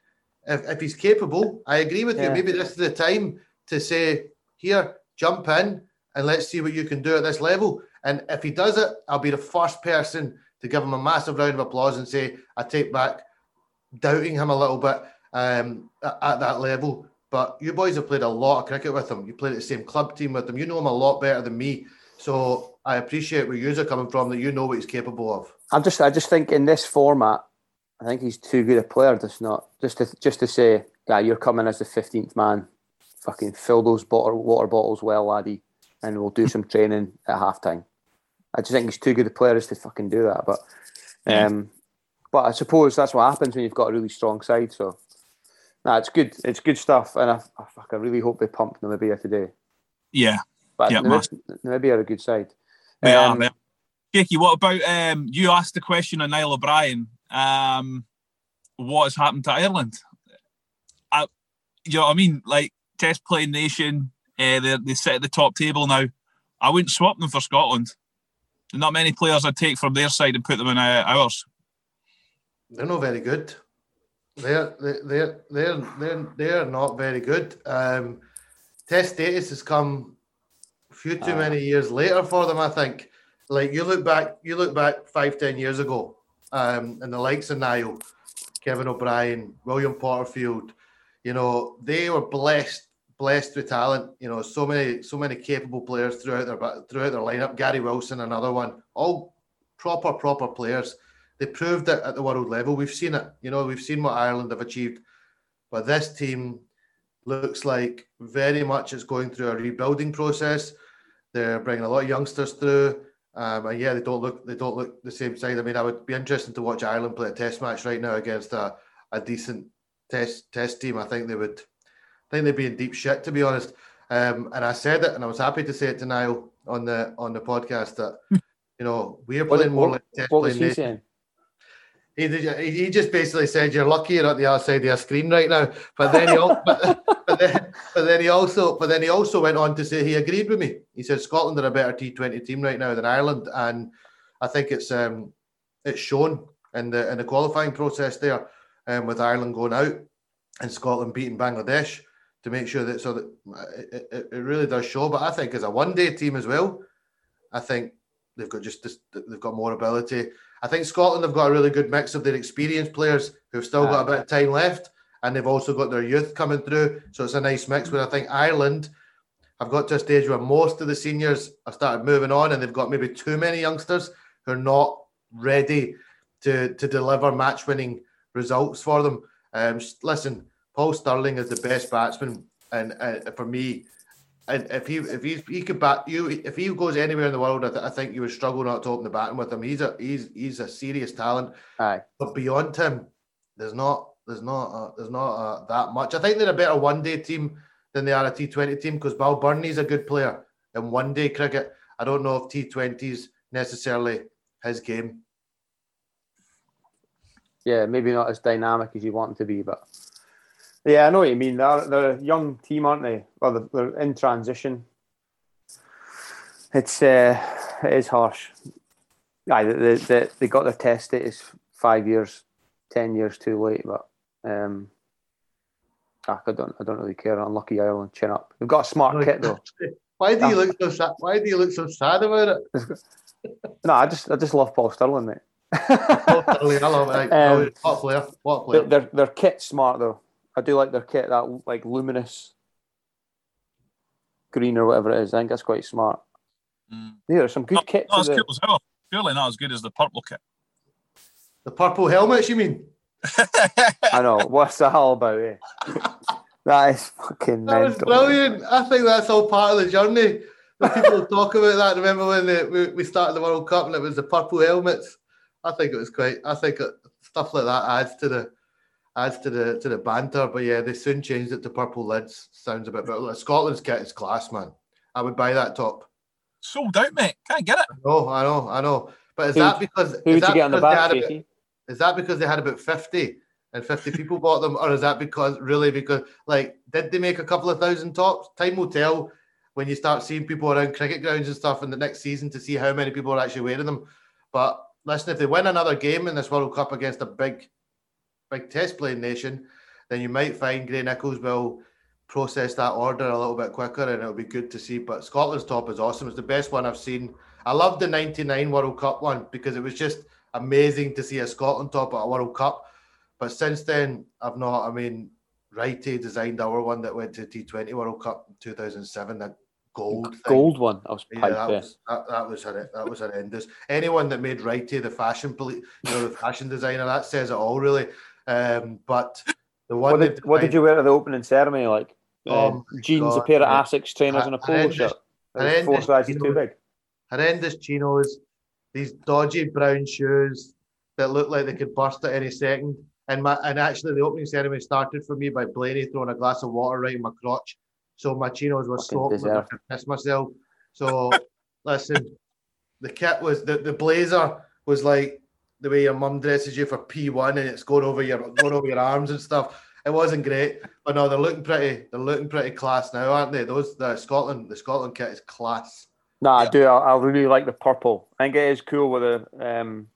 If, if he's capable, I agree with you. Maybe this is the time to say, here, jump in and let's see what you can do at this level. And if he does it, I'll be the first person to give him a massive round of applause and say, I take back doubting him a little bit um, at, at that level. But you boys have played a lot of cricket with him. You played at the same club team with him. You know him a lot better than me. So I appreciate where you're coming from, that you know what he's capable of. I'm just, I just think in this format, I think he's too good a player. Just not, just to, just to say, yeah, you're coming as the 15th man. Fucking fill those water, water bottles well, laddie, and we'll do some training at halftime. I just think he's too good a player to fucking do that. But, um, but I suppose that's what happens when you've got a really strong side. So, nah, it's good. It's good stuff, and I, I, fuck, I really hope they pump Namibia today. Yeah, But Yeah, Namib- Namibia are a good side. they Um, are. Jakey, what about um, you asked the question on Niall O'Brien? Um, what has happened to Ireland? I, you know what I mean? Like Test playing nation, uh, they they sit at the top table now. I wouldn't swap them for Scotland. There's not many players I'd take from their side and put them in uh, ours. They're not very good. They're they're they're they're they're, they're not very good. Um, test status has come a few too Ah. many years later for them. I think. Like you look back, you look back five ten years ago, um, and the likes of Niall, Kevin O'Brien, William Porterfield, you know they were blessed blessed with talent. You know so many so many capable players throughout their throughout their lineup. Gary Wilson, another one, all proper proper players they proved it at the world level. We've seen it. You know, we've seen what Ireland have achieved. But this team looks like very much it's going through a rebuilding process. They're bringing a lot of youngsters through. Um, and yeah, they don't look they don't look the same side. I mean, I would be interested to watch Ireland play a test match right now against a, a decent test test team. I think they would I think they'd be in deep shit to be honest. Um, and I said it and I was happy to say it to Niall on the on the podcast that you know we're What, more what, like test what was he saying? He, he just basically said you're lucky you're at the other side of your screen right now. But then he al- but, but then, but then he also, but then he also went on to say he agreed with me. He said Scotland are a better T20 team right now than Ireland, and I think it's um, it's shown in the in the qualifying process there, um, with Ireland going out and Scotland beating Bangladesh to make sure that so that it, it, it really does show. But I think as a one day team as well, I think they've got just this, they've got more ability. I think Scotland have got a really good mix of their experienced players who've still got a bit of time left, and they've also got their youth coming through. So it's a nice mix. Where I think Ireland have got to a stage where most of the seniors have started moving on, and they've got maybe too many youngsters who are not ready to to deliver match winning results for them. Um, listen, Paul Stirling is the best batsman, and uh, for me, and if he if he he could bat you if he goes anywhere in the world, I, th- I think you would struggle not to open the batting with him. He's a he's he's a serious talent. Aye. But beyond him, there's not there's not uh, there's not uh, that much. I think they're a better one day team than they are a T20 team because Balbirnie's a good player in one day cricket. I don't know if T20's necessarily his game. Yeah, maybe not as dynamic as you want them to be, but yeah, I know what you mean. They're, they're a young team, aren't they? Well, they're, they're in transition. It's uh, it is harsh. Aye, they, they, they got their test status five years, ten years too late, but um, I don't I don't really care. Unlucky Ireland, chin up. They've got a smart kit though. Why do you look so sad? Why do you look so sad about it? no, I just I just love Paul Stirling, mate. Paul Stirling, I love it. Um, what player? What player? Their their kit's smart though. I do like their kit, that like luminous green or whatever it is. I think that's quite smart. Mm. Yeah, there's some good not, kits. Not as the... cool as well. Surely not as good as the purple kit. The purple helmets, you mean? I know. What's that all about? Eh? that is fucking that mental. brilliant. I think that's all part of the journey. The people talk about that. Remember when the, we, we started the World Cup and it was the purple helmets? I think it was quite. I think it, stuff like that adds to the adds to the to the banter. But yeah, they soon changed it to purple lids. Sounds a bit better. Scotland's kit is class, man. I would buy that top. Sold out, mate. Can't get it. No, I know, I know. But is who, that because who is that you get on the back, about, Is that because they had about fifty and fifty people bought them, or is that because really because like did they make a couple of thousand tops? Time will tell when you start seeing people around cricket grounds and stuff in the next season to see how many people are actually wearing them. But listen, if they win another game in this World Cup against a big big test playing nation, then you might find Gray-Nicolls will process that order a little bit quicker and it'll be good to see. But Scotland's top is awesome. It's the best one I've seen. I love the 99 World Cup one because it was just amazing to see a Scotland top at a World Cup. But since then, I've not, I mean, Wrighty designed our one that went to T20 World Cup in 2007, that gold thing. Gold one. I was yeah, that was, that, that was that was horrendous. Anyone that made Wrighty the fashion, you know, the fashion designer, that says it all, really. Um, but the one what did, what did you wear at the opening ceremony? Like um, jeans, God, a pair of Asics trainers, and a polo shirt. Four sizes too big. Horrendous chinos, these dodgy brown shoes that look like they could burst at any second. And my and actually the opening ceremony started for me by Blaney throwing a glass of water right in my crotch. So my chinos were soaked I could piss myself. So listen, the kit was the, the blazer was like the way your mum dresses you for P1 and it's going over your going over your arms and stuff. It wasn't great, but no, they're looking pretty. They're looking pretty class now, aren't they? Those the Scotland the Scotland kit is class. No, I do. I, I, really like the purple. I think it is cool with the um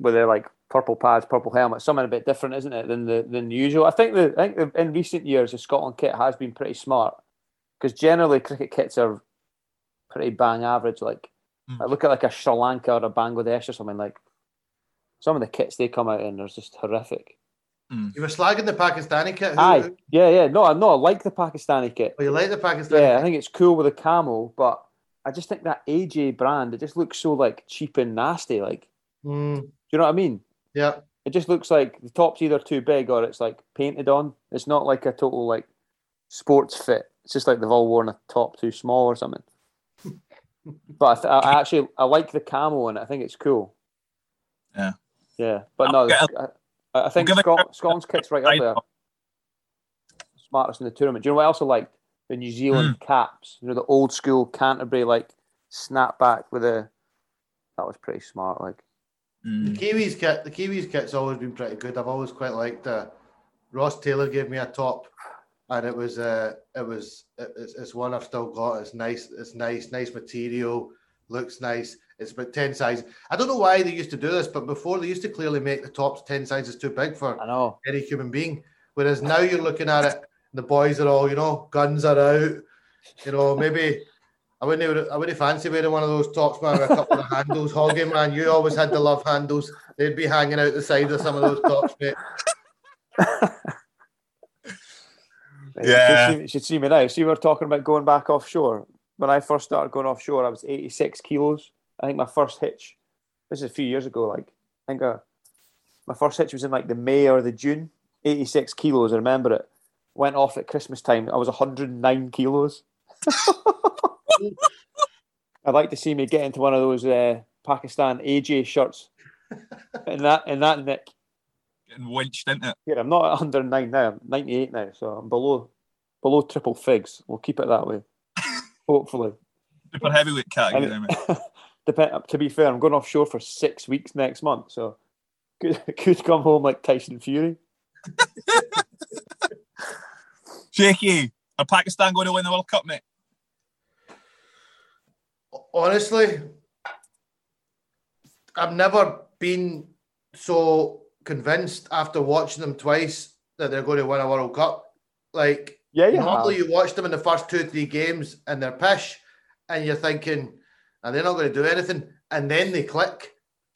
with the like purple pads, purple helmet. Something a bit different, isn't it, than the than the usual? I think the I think the, in recent years the Scotland kit has been pretty smart because generally cricket kits are pretty bang average. Like Mm. I look at like a Sri Lanka or a Bangladesh or something like some of the kits they come out in are just horrific. Mm. You were slagging the Pakistani kit. Who, Aye, yeah, yeah. No, I no, I like the Pakistani kit. Oh, you like the Pakistani? Yeah, kit? I think it's cool with a camel, but I just think that AJ brand it just looks so like cheap and nasty. Like, mm. do you know what I mean? Yeah. It just looks like the top's either too big or it's like painted on. It's not like a total like sports fit. It's just like they've all worn a top too small or something. But I, th- I, actually I like the camo and I think it's cool. Yeah. Yeah, but no, I, I, think Scot- Scotland's kit's right up there. Smartest in the tournament. Do you know what else I liked? The New Zealand mm. caps. You know the old school Canterbury like snapback with a. That was pretty smart. Like mm. the Kiwis kit. The Kiwis kit's always been pretty good. I've always quite liked. Uh, Ross Taylor gave me a top and it was uh, it was it's, it's one I've still got. It's nice. It's nice. Nice material. Looks nice. It's about ten sizes. I don't know why they used to do this, but before they used to clearly make the tops ten sizes too big for I know. any human being. Whereas now you're looking at it, the boys are all, you know, guns are out. You know, maybe I wouldn't even, I wouldn't fancy wearing one of those tops, man, with a couple of handles. Hoggy, man, you always had the love handles. They'd be hanging out the side of some of those tops, mate. Yeah. You should, see, you should see me now. See, we were talking about going back offshore. When I first started going offshore, I was 86 kilos. I think my first hitch, this is a few years ago, like, I think uh, my first hitch was in like the May or the June. 86 kilos, I remember it. Went off at Christmas time. I was 109 kilos. I'd like to see me get into one of those uh, Pakistan AJ shirts. in that in that nick. Getting winched into it. Yeah, I'm not at 109 now. I'm 98 now, so I'm below below triple figs. We'll keep it that way. Hopefully. Super heavyweight category. I mean- Depend, to be fair, I'm going offshore for six weeks next month, so could, could come home like Tyson Fury. Shaky, are Pakistan going to win the World Cup, mate? Honestly, I've never been so convinced after watching them twice that they're going to win a World Cup. Like, Yeah, yeah. normally you watch them in the first two, three games and they're pish, and you're thinking, are they're not going to do anything? And then they click,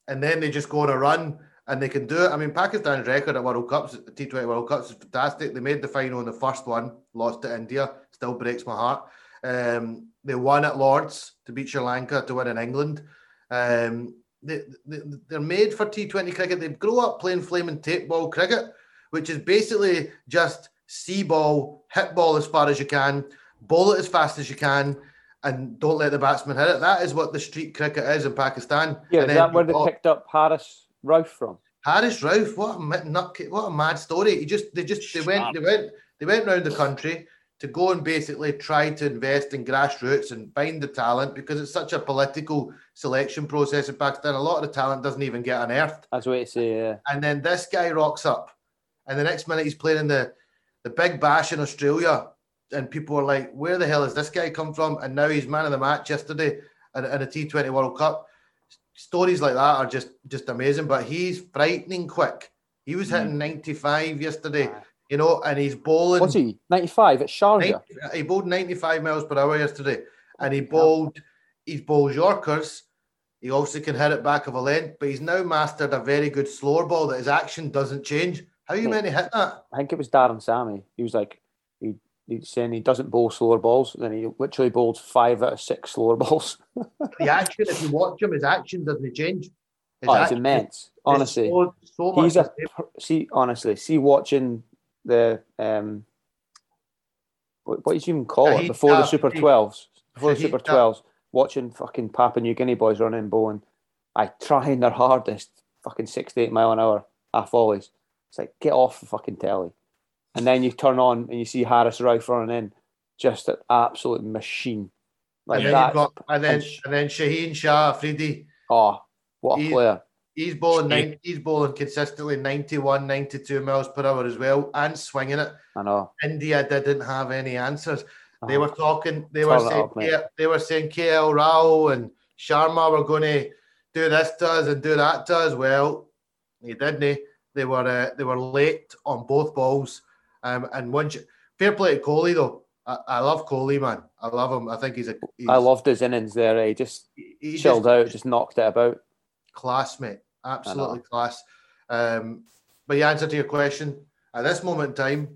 and then they just go on a run, and they can do it. I mean, Pakistan's record at World Cups, T20 World Cups, is fantastic. They made the final in the first one, lost to India, still breaks my heart. Um, they won at Lords to beat Sri Lanka to win in England. Um, they, they, they're made for T20 cricket. They grow up playing flaming tape ball cricket, which is basically just see ball, hit ball as far as you can, bowl it as fast as you can, and don't let the batsman hit it. That is what the street cricket is in Pakistan. Yeah, And is that where they got picked up Haris Rauf from? Haris Rauf, what a nut, what a mad story. He just they just they went Sharp. they went they went around the country to go and basically try to invest in grassroots and find the talent because it's such a political selection process in Pakistan. A lot of the talent doesn't even get unearthed. That's what to say. yeah. And then this guy rocks up, and the next minute he's playing in the the big bash in Australia, and people are like, "Where the hell has this guy come from?" And now he's man of the match yesterday in, in a T Twenty World Cup. Stories like that are just just amazing. But he's frightening quick. He was hmm. hitting ninety five yesterday, you know, and he's bowling. what's he? 95 at Sharjah. 90 he bowled 95 miles per hour yesterday, and he bowled. He bowls Yorkers. He also can hit it back of a length, but he's now mastered a very good slower ball that his action doesn't change. How are you meant to hit that? I think it was Darren Sammy. He was like, he, he's saying he doesn't bowl slower balls. Then he literally bowled five out of six slower balls. The action, if you watch him, his action doesn't change. His oh, it's immense. Honestly, so, so much. he's a the same. per- see. Honestly, see watching the um, what, what did you even call it before the Super Twelves? Before the Super Twelves, watching fucking Papua New Guinea boys running bowling. I trying their hardest, fucking sixty-eight mile an hour half volleys. It's like get off the fucking telly, and then you turn on and you see Haris Rauf running in, just an absolute machine. Like and then that. you've got, and then and then Shaheen Shah Afridi. oh, what a He- player! He's bowling Shaheen. nine, he's bowling consistently 91, 92 miles per hour as well, and swinging it. I know. India didn't have any answers. They Oh, were talking. They were Turn it saying. up. K- they were saying KL Rahul and Sharma were going to do this to us and do that to us. Well, he didn't. Eh? They were. Uh, they were late on both balls. Um, and once, fair play to Kohli though. I, I love Kohli, man. I love him. I think he's a. He's, I loved his innings there. eh? He just he- chilled just- out, just knocked it about. class, mate. Absolutely class. Um, but the answer to your question, at this moment in time,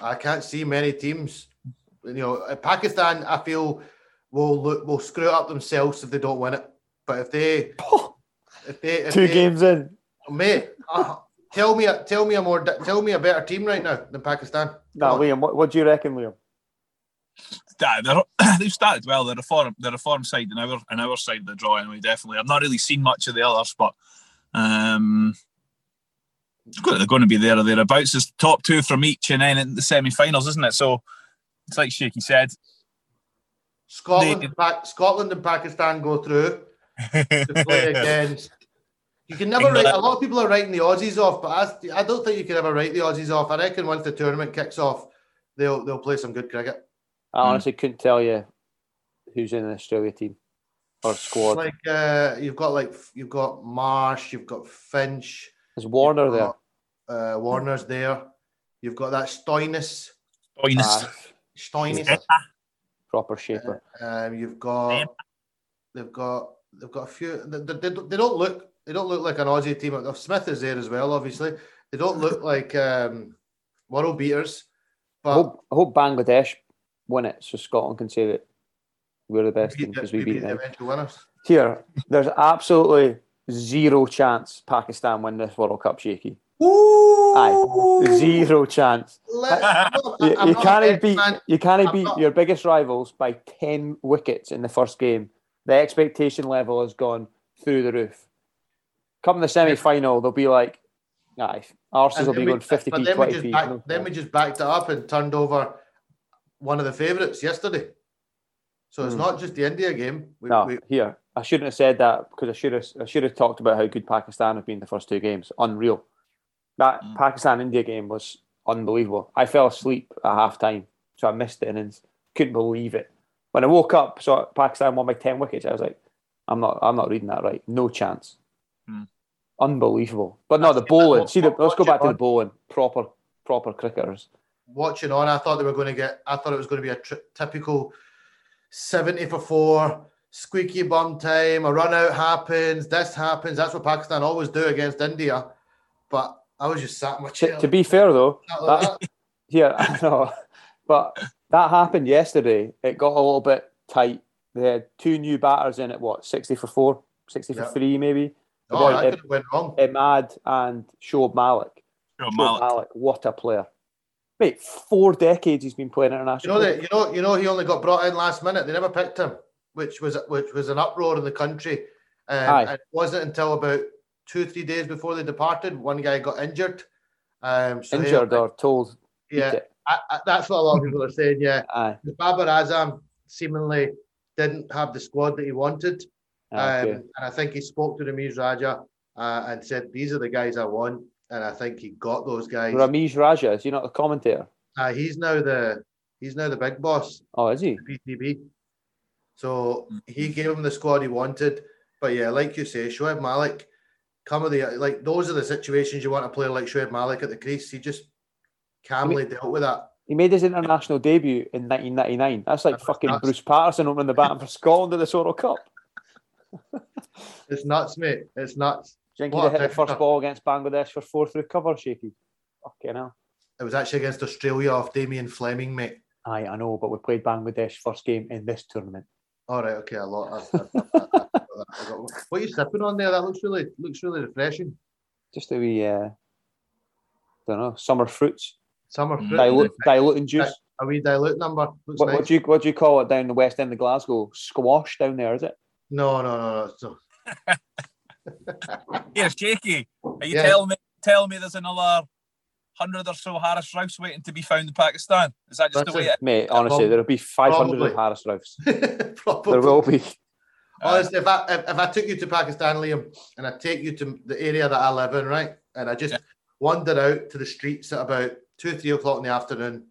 I can't see many teams. You know, uh, Pakistan, I feel will look will screw it up themselves if they don't win it. But if they, if they, if Two they, games in. mate, uh, tell me, a- tell me a more, tell me a better team right now than Pakistan. Nah, Come. Liam, what, what do you reckon, Liam? They're, they've started well. They're a form, they're a form side in our in our side of the draw anyway. Definitely, I've not really seen much of the others, but um, good- they're going to be there or thereabouts. It's top two from each, and then in the semi-finals, isn't it? So it's like Shaky said. Scotland, They- and Pa- Scotland and Pakistan go through. to play against. You can never write. A lot of people are writing the Aussies off, but I, I don't think you can ever write the Aussies off. I reckon once the tournament kicks off, they'll they'll play some good cricket. I honestly couldn't tell you who's in the Australia team or squad. Like uh, you've got like you've got Marsh, you've got Finch, Is Warner you've there? uh, Warner's there. You've got that Stoinis, Points. Ah, Stoinis. proper shaper. Um, you've got they've got they've got a few. They, they, they they don't look they don't look like an Aussie team. Uh, Smith is there as well, obviously. They don't look like um, world beaters, I but hope, I hope Bangladesh win it so Scotland can say that we're the best team because we beat the them. winners. Here, there's absolutely zero chance Pakistan win this World Cup, Shaky. Ooh, Zero chance. Not- You, you can't beat man. you can't beat not- your biggest rivals by ten wickets in the first game. The expectation level has gone through the roof. Come the semi final, they'll be like, aye, Arsenal will be we- going 50p, but then we just 20p. back, no then we just backed it up and turned over one of the favourites yesterday. So it's Hmm. not just the India game. We, No, we, here I shouldn't have said that because I should have I should have talked about how good Pakistan have been the first two games. Unreal. That Mm. Pakistan India game was unbelievable. I fell asleep at half time, so I missed the innings. Couldn't believe it. When I woke up, saw Pakistan won by ten wickets. I was like, I'm not I'm not reading that right. No chance. Mm. Unbelievable. But no, the bowling. See, the, let's go back to the bowling. Proper proper cricketers. watching on, I thought they were going to get. I thought it was going to be a tr- typical seventy for four, squeaky bum time. A run out happens. This happens. That's what Pakistan always do against India. But I was just sat in my chair. To, to be fair though, like that- that. Yeah, I know. But that happened yesterday. It got a little bit tight. They had two new batters in at what, 60 for four, 60 for three, maybe? The Oh, boy, that could have went wrong. Emad and Shoaib Malik. Sure, Shoaib Malik. Malik, what a player. Mate, four decades he's been playing international. You international. know that. You know. You know. He only got brought in last minute. They never picked him, which was which was an uproar in the country. Um, Aye. and it wasn't until about two three days before they departed. One guy got injured. Um, so he- Injured or told. yeah. I, I, that's what a lot of people are saying. Yeah, Aye. Babar Azam seemingly didn't have the squad that he wanted, Ah, um, and I think he spoke to Ramiz Raja uh, and said, "These are the guys I want," and I think he got those guys. Ramiz Raja, is he not the commentator? Uh, he's now the he's now the big boss. Oh, is he? PCB. So he gave him the squad he wanted. But yeah, like you say, Shoaib Malik, come of the like those are the situations you want a player like Shoaib Malik at the crease. He just calmly dealt with that. He made his international debut in 1999. That's like That's fucking nuts. Bruce Patterson opening the batting for Scotland at the World Cup. It's nuts, mate. It's nuts. Do you think What he'd a hit the first ball against Bangladesh for four through cover, Shaky? Fucking hell. It was actually against Australia off Damien Fleming, mate. Aye, I know, but we played Bangladesh first game in this tournament. All right, okay, a lot. What are you sipping on there? That looks really looks really refreshing. Just a wee, uh, don't know, summer fruits, Summer Mm. fruit. dilute, diluting juice. A wee dilute number. Looks What, nice. what do you what do you call it down the west end of Glasgow? Squash down there, is it? No, no, no, no. So, Here, Shaky. Are you Yeah. telling me telling me there's another hundred or so Haris Raufs waiting to be found in Pakistan? Is that just That's the way it. it Mate, honestly, Prob- there'll be 500 Haris Raufs. Probably. There will be. Uh, honestly, if I if, if I took you to Pakistan, Liam, and I take you to the area that I live in, right, and I just Yeah. wander out to the streets at about two, three o'clock in the afternoon,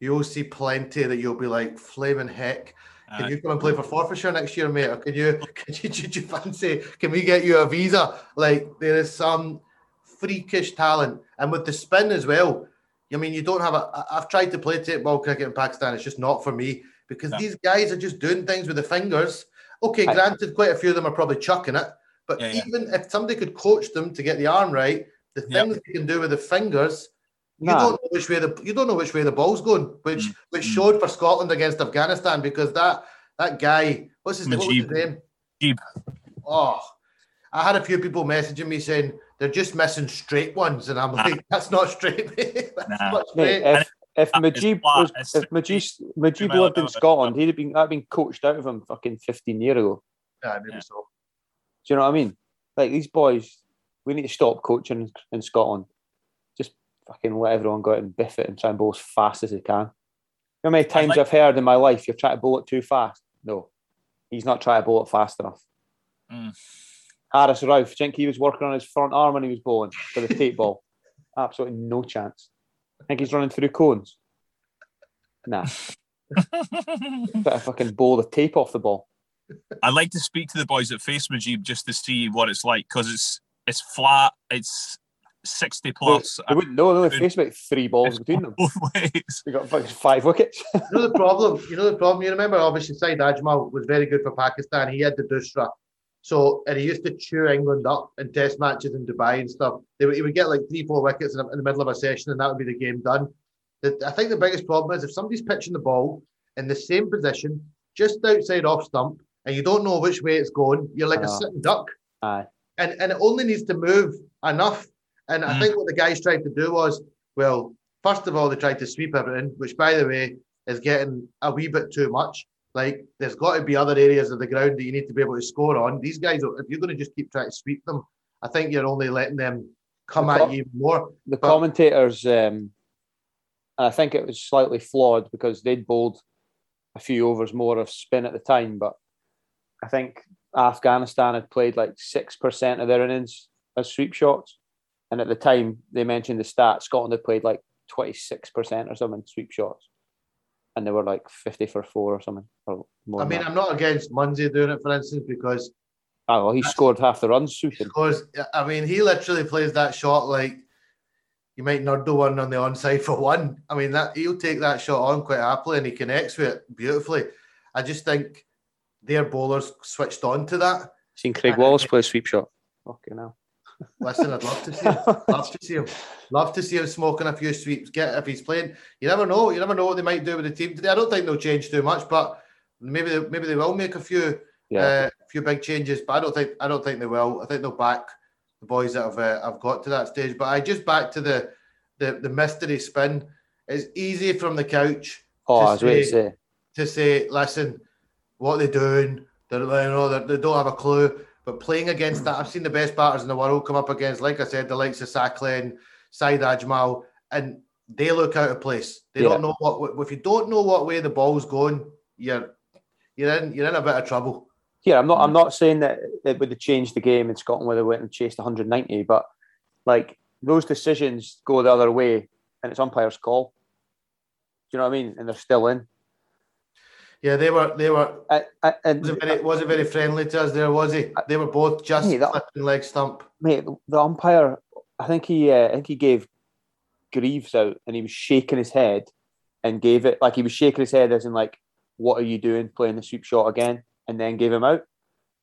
you'll see plenty that you'll be like, flaming heck. Can Aye. you come and play for Forfarshire next year, mate? Or can you, can you, did you fancy, can we get you a visa? Like, there is some freakish talent. And with the spin as well, I mean, you don't have a. I've tried to play tape ball cricket in Pakistan. It's just not for me because No. these guys are just doing things with the fingers. Okay, granted, quite a few of them are probably chucking it, but Yeah, yeah. even if somebody could coach them to get the arm right, the Yeah. things they can do with the fingers, you don't know which way the you don't know which way the ball's going, which Mm, which showed for Scotland against Afghanistan because that that guy, what's his, what his Mujib. name? Mujib. Oh, I had a few people messaging me saying they're just missing straight ones, and I'm like, that's not straight. That's Nah. not Mate, straight. if if Mujib was It's if Mujib Mujib lived in. Scotland, he'd have been that'd been coached out of him fucking 15 years ago. Yeah, maybe Yeah. so. Do you know what I mean? Like these boys, we need to stop coaching in, in Scotland. Fucking let everyone go out and biff it and try and bowl as fast as they can. You know how many times like- I've heard in my life you're trying to bowl it too fast? No, he's not trying to bowl it fast enough. Mm. Haris Rauf, do you think he was working on his front arm when he was bowling for the tape ball? Absolutely no chance. I think he's running through cones. Nah. Better fucking bowl the tape off the ball. I'd like to speak to the boys at Face Mujib just to see what it's like because it's it's flat. It's sixty plus They wouldn't know. They only Good. faced about three balls between them. both ways. They got fucking five wickets. You know the problem. You know the problem. You remember, obviously, Saeed Ajmal was very good for Pakistan. He had the doosra, so and he used to chew England up in Test matches in Dubai and stuff. They would, he would get like three, four wickets in, the- in the middle of a session, and that would be the game done. The, I think the biggest problem is if somebody's pitching the ball in the same position, just outside off stump, and you don't know which way it's going, you're like a Ah. sitting duck. Aye. and and it only needs to move enough. And I Mm. think what the guys tried to do was, well, first of all, they tried to sweep everything, which, by the way, is getting a wee bit too much. Like, there's got to be other areas of the ground that you need to be able to score on. These guys, if you're going to just keep trying to sweep them, I think you're only letting them come The at you more. the But- commentators, um, and I think it was slightly flawed because they'd bowled a few overs more of spin at the time, but I think Afghanistan had played like six percent of their innings as sweep shots, and at the time they mentioned the stats. Scotland had played like twenty six percent or something sweep shots, and they were like fifty for four or something. Or more I mean. I'm not against Munsey doing it, for instance, because oh, well, he scored half the runs sweeping. Because I mean, he literally plays that shot like you might nurdle one on the onside for one. I mean, that he'll take that shot on quite happily and he connects with it beautifully. I just think their bowlers switched on to that. Seen Craig Wallace play a sweep shot. Fucking hell. Listen, I'd love to see him. Love to see him. Love to see him smoking a few sweeps. Get if he's playing. You never know. You never know what they might do with the team today. I don't think they'll change too much, but maybe they, maybe they will make a few Yeah. uh, few big changes, but I don't think I don't think they will. I think they'll back the boys that have uh, have got to that stage. But I just back to the the the mystery spin. It's easy from the couch oh, to I was waiting to say- say. to say, listen, what they're doing, they're you know they they don't have a clue. But playing against that, I've seen the best batters in the world come up against, like I said, the likes of Saqlain, Saeed Ajmal, and they look out of place. They Yeah. don't know what if you don't know what way the ball's going, you're you're in you're in a bit of trouble. Yeah, I'm not. I'm mm. not saying that it would have changed the game in Scotland where they went and chased 190, but like those decisions go the other way, and it's umpire's call. Do you know what I mean? And they're still in. Yeah, they were they were I, I, wasn't very wasn't very friendly to us there, was he? They were both just Hey, that- flipping leg stump. mate, the umpire, I think he, uh, I think he gave Greaves out, and he was shaking his head, and gave it like he was shaking his head as in like, "What are you doing, playing the sweep shot again?" And then gave him out.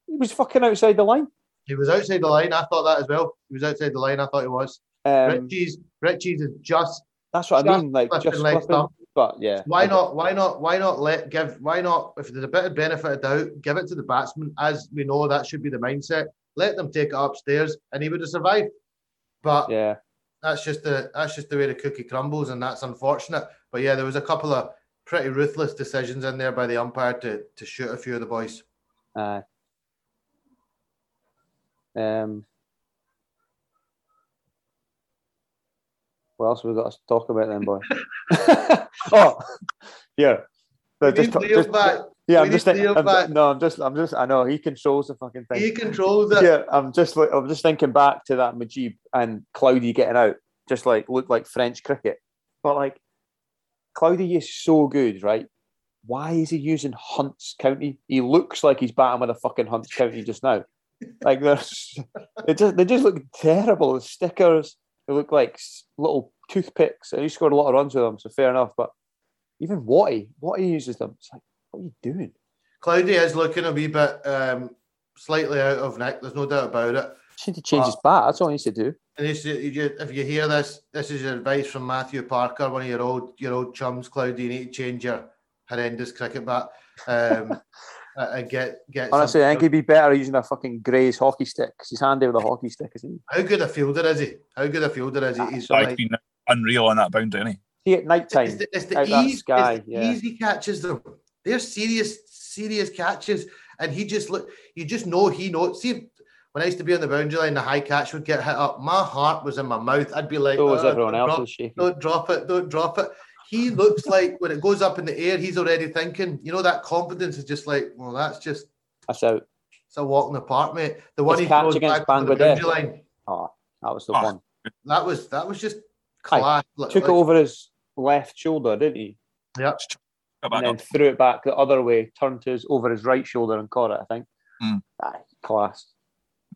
He was fucking outside the line. He was outside the line. I thought that as well. He was outside the line. I thought he was. Um, Richie's Richie's is just that's what I mean. Like just leg flipping. But yeah, Why I- not? Why not? Why not let give? Why not? If there's a bit of benefit of doubt, give it to the batsman. As we know, that should be the mindset. Let them take it upstairs, and he would have survived. But Yeah, that's just the that's just the way the cookie crumbles, and that's unfortunate. But yeah, there was a couple of pretty ruthless decisions in there by the umpire to to shoot a few of the boys. uh, um, what else have we got to talk about then, boy? oh, yeah. But need Leo back. yeah, we I'm just thinking. I'm, back. no, I'm just, I'm just, I know he controls the fucking thing. He controls it. yeah, I'm just like I'm just thinking back to that Mujib and Cloudy getting out, just like looked like French cricket. But like Cloudy is so good, right? Why is he using Hunt's County? He looks like he's batting with a fucking Hunt's County just now. Like there's, it just they just look terrible. The stickers they look like little toothpicks, and he scored a lot of runs with them, so fair enough. But even Watty, Watty uses them. It's like, what are you doing? Cloudy is looking a wee bit um, slightly out of nick. There's no doubt about it. Just need to change his bat. That's all he needs to do. And this, you- you- if you hear this, this is your advice from Matthew Parker, one of your old your old chums, Cloudy. You need to change your horrendous cricket bat um, and get get. Honestly, I think he'd be better using a fucking Gray's hockey stick 'cause he's handy with a hockey stick, isn't he? how good a fielder is he? How good a fielder is he? Ah, He's Like like, been unreal on that boundary, isn't he? See, at night it's time, the, it's the, out that ease, sky, it's the yeah. easy catches them. They're serious, serious catches, and he just look. You just know he knows. See, when I used to be on the boundary line, the high catch would get hit up. My heart was in my mouth. I'd be like, so was "Oh, everyone don't drop shaking. Don't drop it. Don't drop it. He looks like when it goes up in the air, he's already thinking, you know, that confidence is just like, well, that's just That's out. it's a walk in the park, mate. The one His he catch throws against back to the Bangladesh. boundary line, Oh, that was the Oh, one. that was that was just Aye. Class. Like- Took it like- over his left shoulder, didn't he? Yep. Got back and then up. threw it back the other way, turned to his over his right shoulder and caught it. I think. Mm. Aye, class.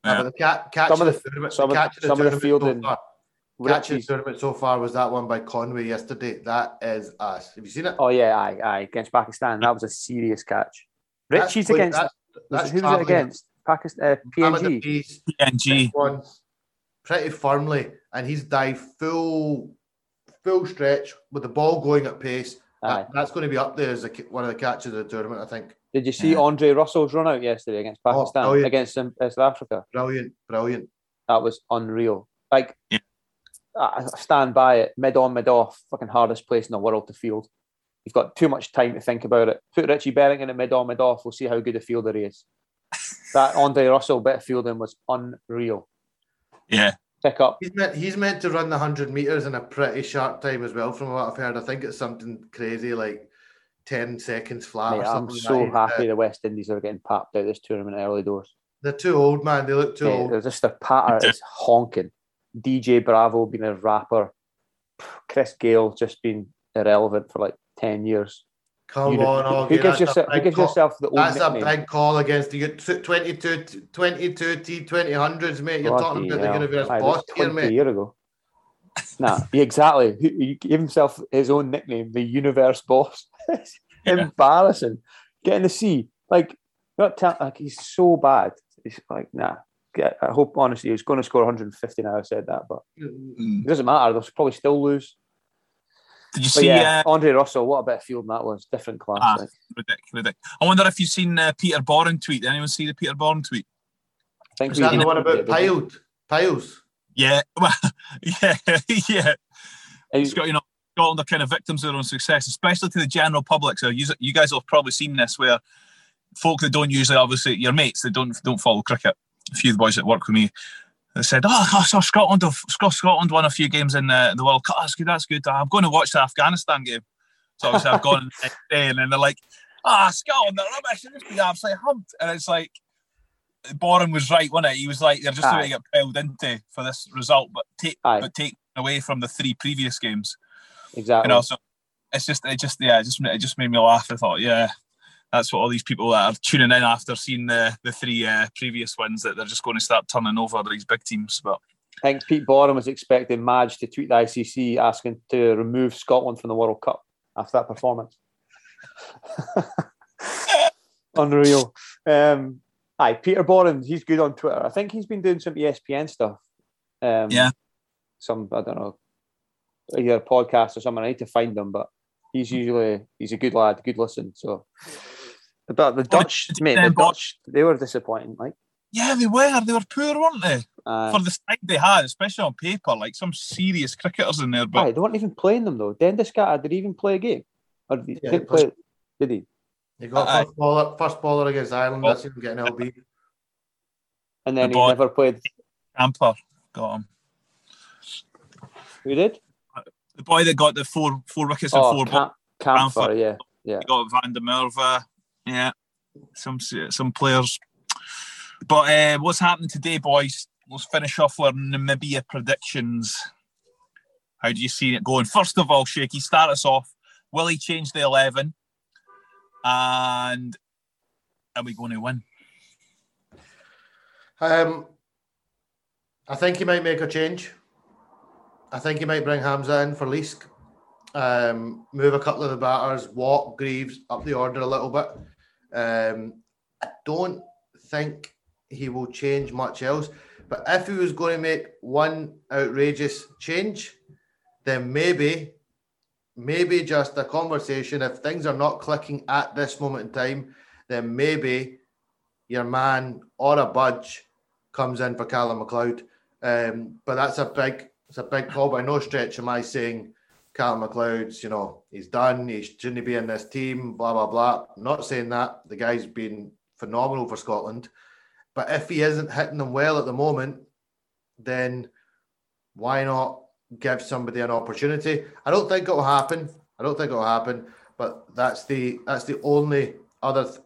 Yeah, Yeah. but catch Some of of the- the tournament, some the catch of the some of the fielding- so far, catch the tournament so far was that one by Conway yesterday. That is us. Have you seen it? oh yeah, aye, aye, against Pakistan. That was a serious catch. Richie's quick- against. that's- that's who was it against? Pakistan, uh, Mohammed PNG. Hafiz, PNG. one pretty firmly, and he's dived full, full stretch with the ball going at pace. That- that's going to be up there as a, one of the catches of the tournament. I think. Did you see Yeah. Andre Russell's run out yesterday against Oh, Pakistan brilliant. against um, uh, South Africa? Brilliant, brilliant. That was unreal. Like, Yeah. I I stand by it. Mid on, mid off. Fucking hardest place in the world to field. You've got too much time to think about it. Put Richie Berrington at mid on, mid off. We'll see how good a fielder he is. that Andre Russell bit of fielding was unreal. Yeah. Pick up. He's meant he's meant to run the hundred meters in a pretty sharp time as well. From what I've heard, I think it's something crazy like ten seconds flat. Mate, or I'm so like that. happy the West Indies are getting papped out this tournament early doors. They're too old, man. They look too Mate, old. they're just a patter is honking. DJ Bravo being a rapper. Chris Gayle just been irrelevant for like 10 years. Come You- on, who Augie. gives, That's, a yourself, who big, gives yourself the old that's a big call against the 22, 22 T20 hundreds, mate. You're talking Bloody about the universe Aye, boss here, 20 mate. year ago. Nah, exactly. He, gave himself his own nickname, the Universe Boss. Embarrassing. Getting the C. like, not tell, like he's so bad. He's like, nah. Get, I hope honestly he's going to score 150 now. I said that, but Mm. it doesn't matter. They'll probably still lose. Did you But see yeah, uh, Andre Russell, what a bit of fielding that was. Different class. Ah. like. ridic- ridic- I wonder if you've seen uh, Peter Borren tweet. Did anyone see the Peter Borren tweet? I think Is we that the one about did- piled? Piles? Yeah, well, yeah, yeah. And It's got you know Scotland are kind of victims of their own success, especially to the general public. So you, you guys have probably seen this, where folk that don't usually, obviously, your mates that don't don't follow cricket. A few of the boys that work with me, they said, "Oh, I saw Scotland. have- Sc- Scotland won a few games in the, the World Cup. That's good. That's good. I'm going to watch the Afghanistan game." So obviously, I've gone the next day, and then they're like, "Ah, Scotland, they're rubbish. They just absolutely humped." And it's like. Borren was right, wasn't it? He was like, "They're just going to get piled into for this result, but take Aye. but take away from the three previous games." exactly. you know so it's just it just yeah it just it just made me laugh i thought yeah that's what all these people that are tuning in after seeing the the three uh, previous wins that they're just going to start turning over these big teams but I think Pete Borren was expecting Madge to tweet the ICC asking to remove Scotland from the World Cup after that performance. Unreal. Um, aye, Peter Borren, he's good on Twitter. I think he's been doing some ESPN stuff. Um, Yeah. Some, I don't know, either a podcast or something. I need to find them, but he's usually, he's a good lad, good listen. So, but the Dutch, did mate, the then, Dutch, they were disappointing. Like, yeah they were they were poor weren't they uh, for the side they had especially on paper like some serious cricketers in there but Aye, they weren't even playing them though. ten Doeschate, did he even play a game? Or did he, Yeah, didn't he played. play? Did he? You got Aye. first baller, first baller against Ireland. Oh. That's him getting LB. And then The he boy- never played. Campher got him Who did? the boy that got the four four wickets and four. balls Cam- Campher, Bamford. yeah, yeah. You got Van der Merwe. Yeah, some some players. But uh, what's happening today, boys? Let's finish off with Namibia predictions. How do you see it going? First of all, Shaky, start us off. Will he change the eleven? And are we going to win? Um, I think he might make a change. I think he might bring Hamza in for Leask. Um, move a couple of the batters, walk Greaves up the order a little bit. Um, I don't think he will change much else. But if he was going to make one outrageous change, then maybe, maybe just a conversation. If things are not clicking at this moment in time, then maybe your man or a budge comes in for Callum McLeod. Um, but that's a big, it's a big call. By no stretch am I saying Callum McLeod's, you know, he's done. He shouldn't be in this team. Blah blah blah. Not saying that. The guy's been phenomenal for Scotland. But if he isn't hitting them well at the moment, then why not give somebody an opportunity? I don't think it'll happen. I don't think it'll happen. But that's the that's the only other th-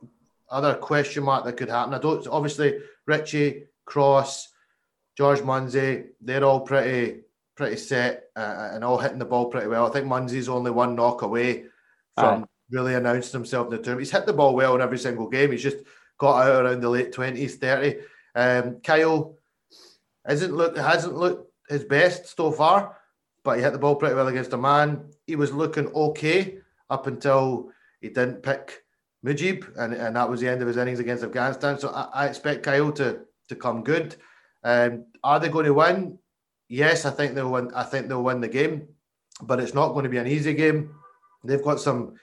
other question mark that could happen. I don't obviously Richie Cross, George Munsey, they're all pretty pretty set uh, and all hitting the ball pretty well. I think Munsey's only one knock away from Aye. really announcing himself in the tournament. He's hit the ball well in every single game. He's just got out around the late twenties, thirty. Um, Kyle isn't look hasn't looked his best so far, but he hit the ball pretty well against Oman. He was looking okay up until he didn't pick Mujib, and, and that was the end of his innings against Afghanistan. So I, I expect Kyle to to come good. Um, are they going to win? Yes, I think they'll win. I think they'll win the game, but it's not going to be an easy game. They've got some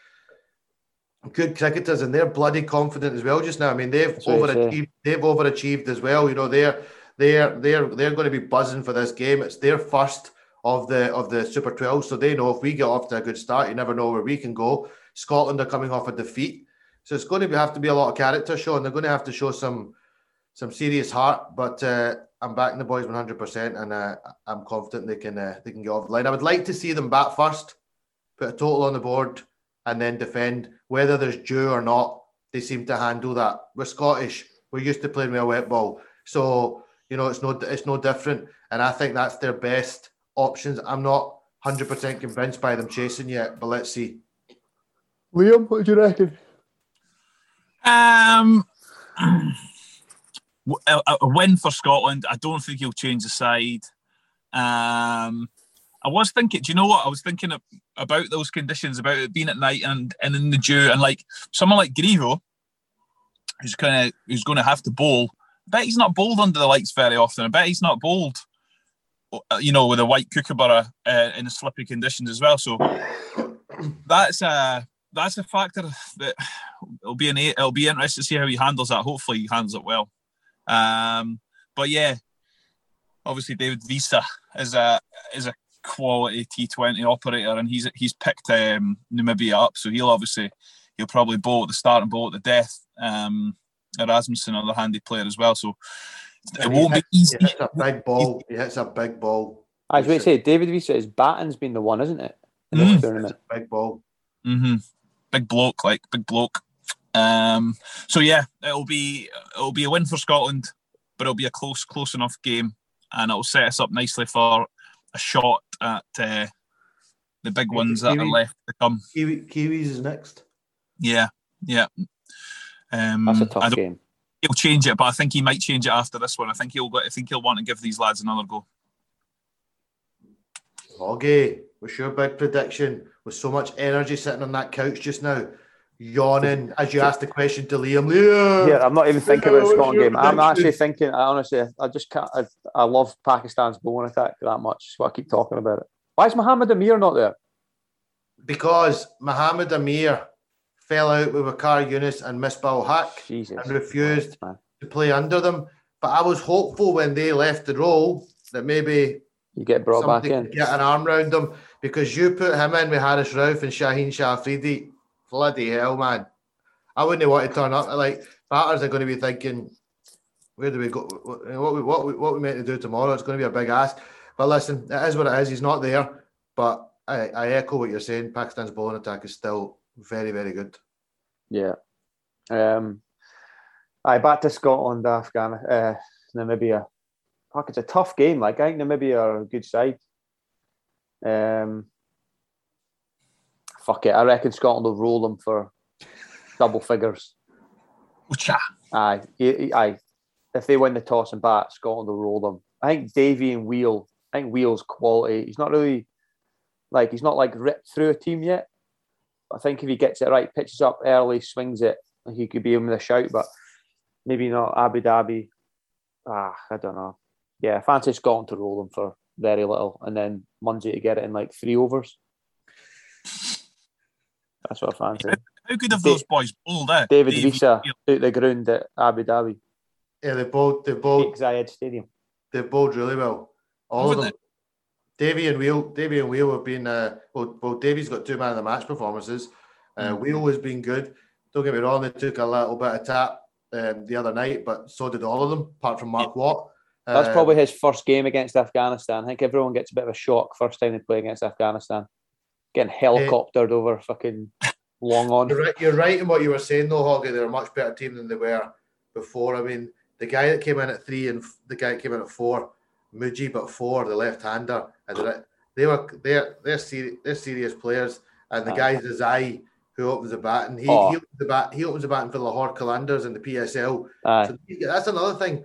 good cricketers and they're bloody confident as well just now. I mean, they've That's overachieved. They've overachieved as well. You know, they're they're they're they're going to be buzzing for this game. It's their first of the of the Super 12, so they know if we get off to a good start, you never know where we can go. Scotland are coming off a defeat, so it's going to be, have to be a lot of character show, and they're going to have to show some some serious heart. But uh, I'm backing the boys 100, percent and uh, I'm confident they can uh, they can get off the line. I would like to see them bat first, put a total on the board, and then defend. Whether there's due or not, they seem to handle that. We're Scottish. We're used to playing with a wet ball, so you know it's no it's no different. And I think that's their best options. I'm not 100 percent convinced by them chasing yet, but let's see. Liam, what do you reckon? Um, a, a, win for Scotland. I don't think he'll change the side. Um, I was thinking, do you know what? I was thinking about those conditions, about it being at night and, and in the dew, and like someone like Grievo, who's kind of who's going to have to bowl. I bet he's not bowled under the lights very often. I bet he's not bowled, uh, you know, with a white kookaburra uh, in the slippery conditions as well. So that's a that's a factor that it'll be an it'll be interesting to see how he handles that. Hopefully, he handles it well. Um, but yeah, obviously David Wiese is a is a quality T20 operator, and he's he's picked um, Namibia up, so he'll obviously he'll probably bowl at the start and bowl at the death. Um, Erasmussen, another handy player as well, so it won't hits, be easy. He hits a big ball. He hits a big ball. I was going to say David Wiese, his batting's been the one, isn't it? Mm. Big ball. Mm-hmm. Big bloke, like big bloke. Um, so yeah, it'll be it'll be a win for Scotland, but it'll be a close close enough game, and it'll set us up nicely for a shot at uh, the big ones Kiwi, that are left to come. Kiwi, Kiwis is next. Yeah, yeah. Um, That's a tough game. He'll change it, but I think he might change it after this one. I think he'll. Go I think he'll want to give these lads another go. Hoggy, what's your big prediction? With so much energy sitting on that couch just now, yawning as you asked the question to Liam. Liam yeah, I'm not even thinking about the Scotland game. I'm actually thinking. I honestly, I just can't. I, I love Pakistan's bowling attack that much. so I keep talking about it. Why is Mohammad Amir not there? Because Mohammad Amir fell out with Waqar Younis and Misbah Haq Jesus. and refused Christ, to play under them. But I was hopeful when they left the role that maybe you get brought back in, get an arm around them because you put him in with Haris Rauf and Shaheen Shah Afridi bloody hell, man. I wouldn't want to turn up. Like, batters are going to be thinking, where do we go? What we, what we, what we meant to do tomorrow? It's going to be a big ask. But listen, it is what it is. He's not there. But I, I echo what you're saying. Pakistan's bowling attack is still very, very good. Yeah. Um, I back to Scotland, Afghan, uh, Namibia. Fuck, it's a tough game. Like I think Namibia are a good side. Um, fuck it. I reckon Scotland will roll them for double figures. Ucha. Aye, aye. If they win the toss and bat, Scotland will roll them. I think Davey and Wheal. I think Wheal's quality. He's not really like he's not like ripped through a team yet. I think if he gets it right, pitches up early, swings it, he could be in with a shout. But maybe not Abu Dhabi. Ah, I don't know. Yeah, fancy Scotland to roll them for very little, and then Munsey to get it in like three overs. That's what I fancy. How good have those boys bowled there? David Wiese out the ground at Abu Dhabi. Yeah, they bowled. They bowled. Zayed Stadium. They bowled really well. All Haven't of them. Davey and Wheal, Davey and Wheal have been. Uh, well, well, Davey's got two man of the match performances. Uh, mm-hmm. Wheal has been good. Don't get me wrong; they took a little bit of tap um, the other night, but so did all of them, apart from Mark yeah. Watt. That's um, probably his first game against Afghanistan. I think everyone gets a bit of a shock first time they play against Afghanistan getting helicoptered uh, over fucking long on. You're right, you're right in what you were saying though, Hoggy. They're a much better team than they were before. I mean, the guy that came in at three and the guy that came in at four, Mujib but four, the left-hander, and they were they're they're serious, they're serious players. And the guys Desai who opens the batting. He, Oh. he opens the bat. He opens the batting for Lahore Qalandars in the PSL. Aye. So that's another thing.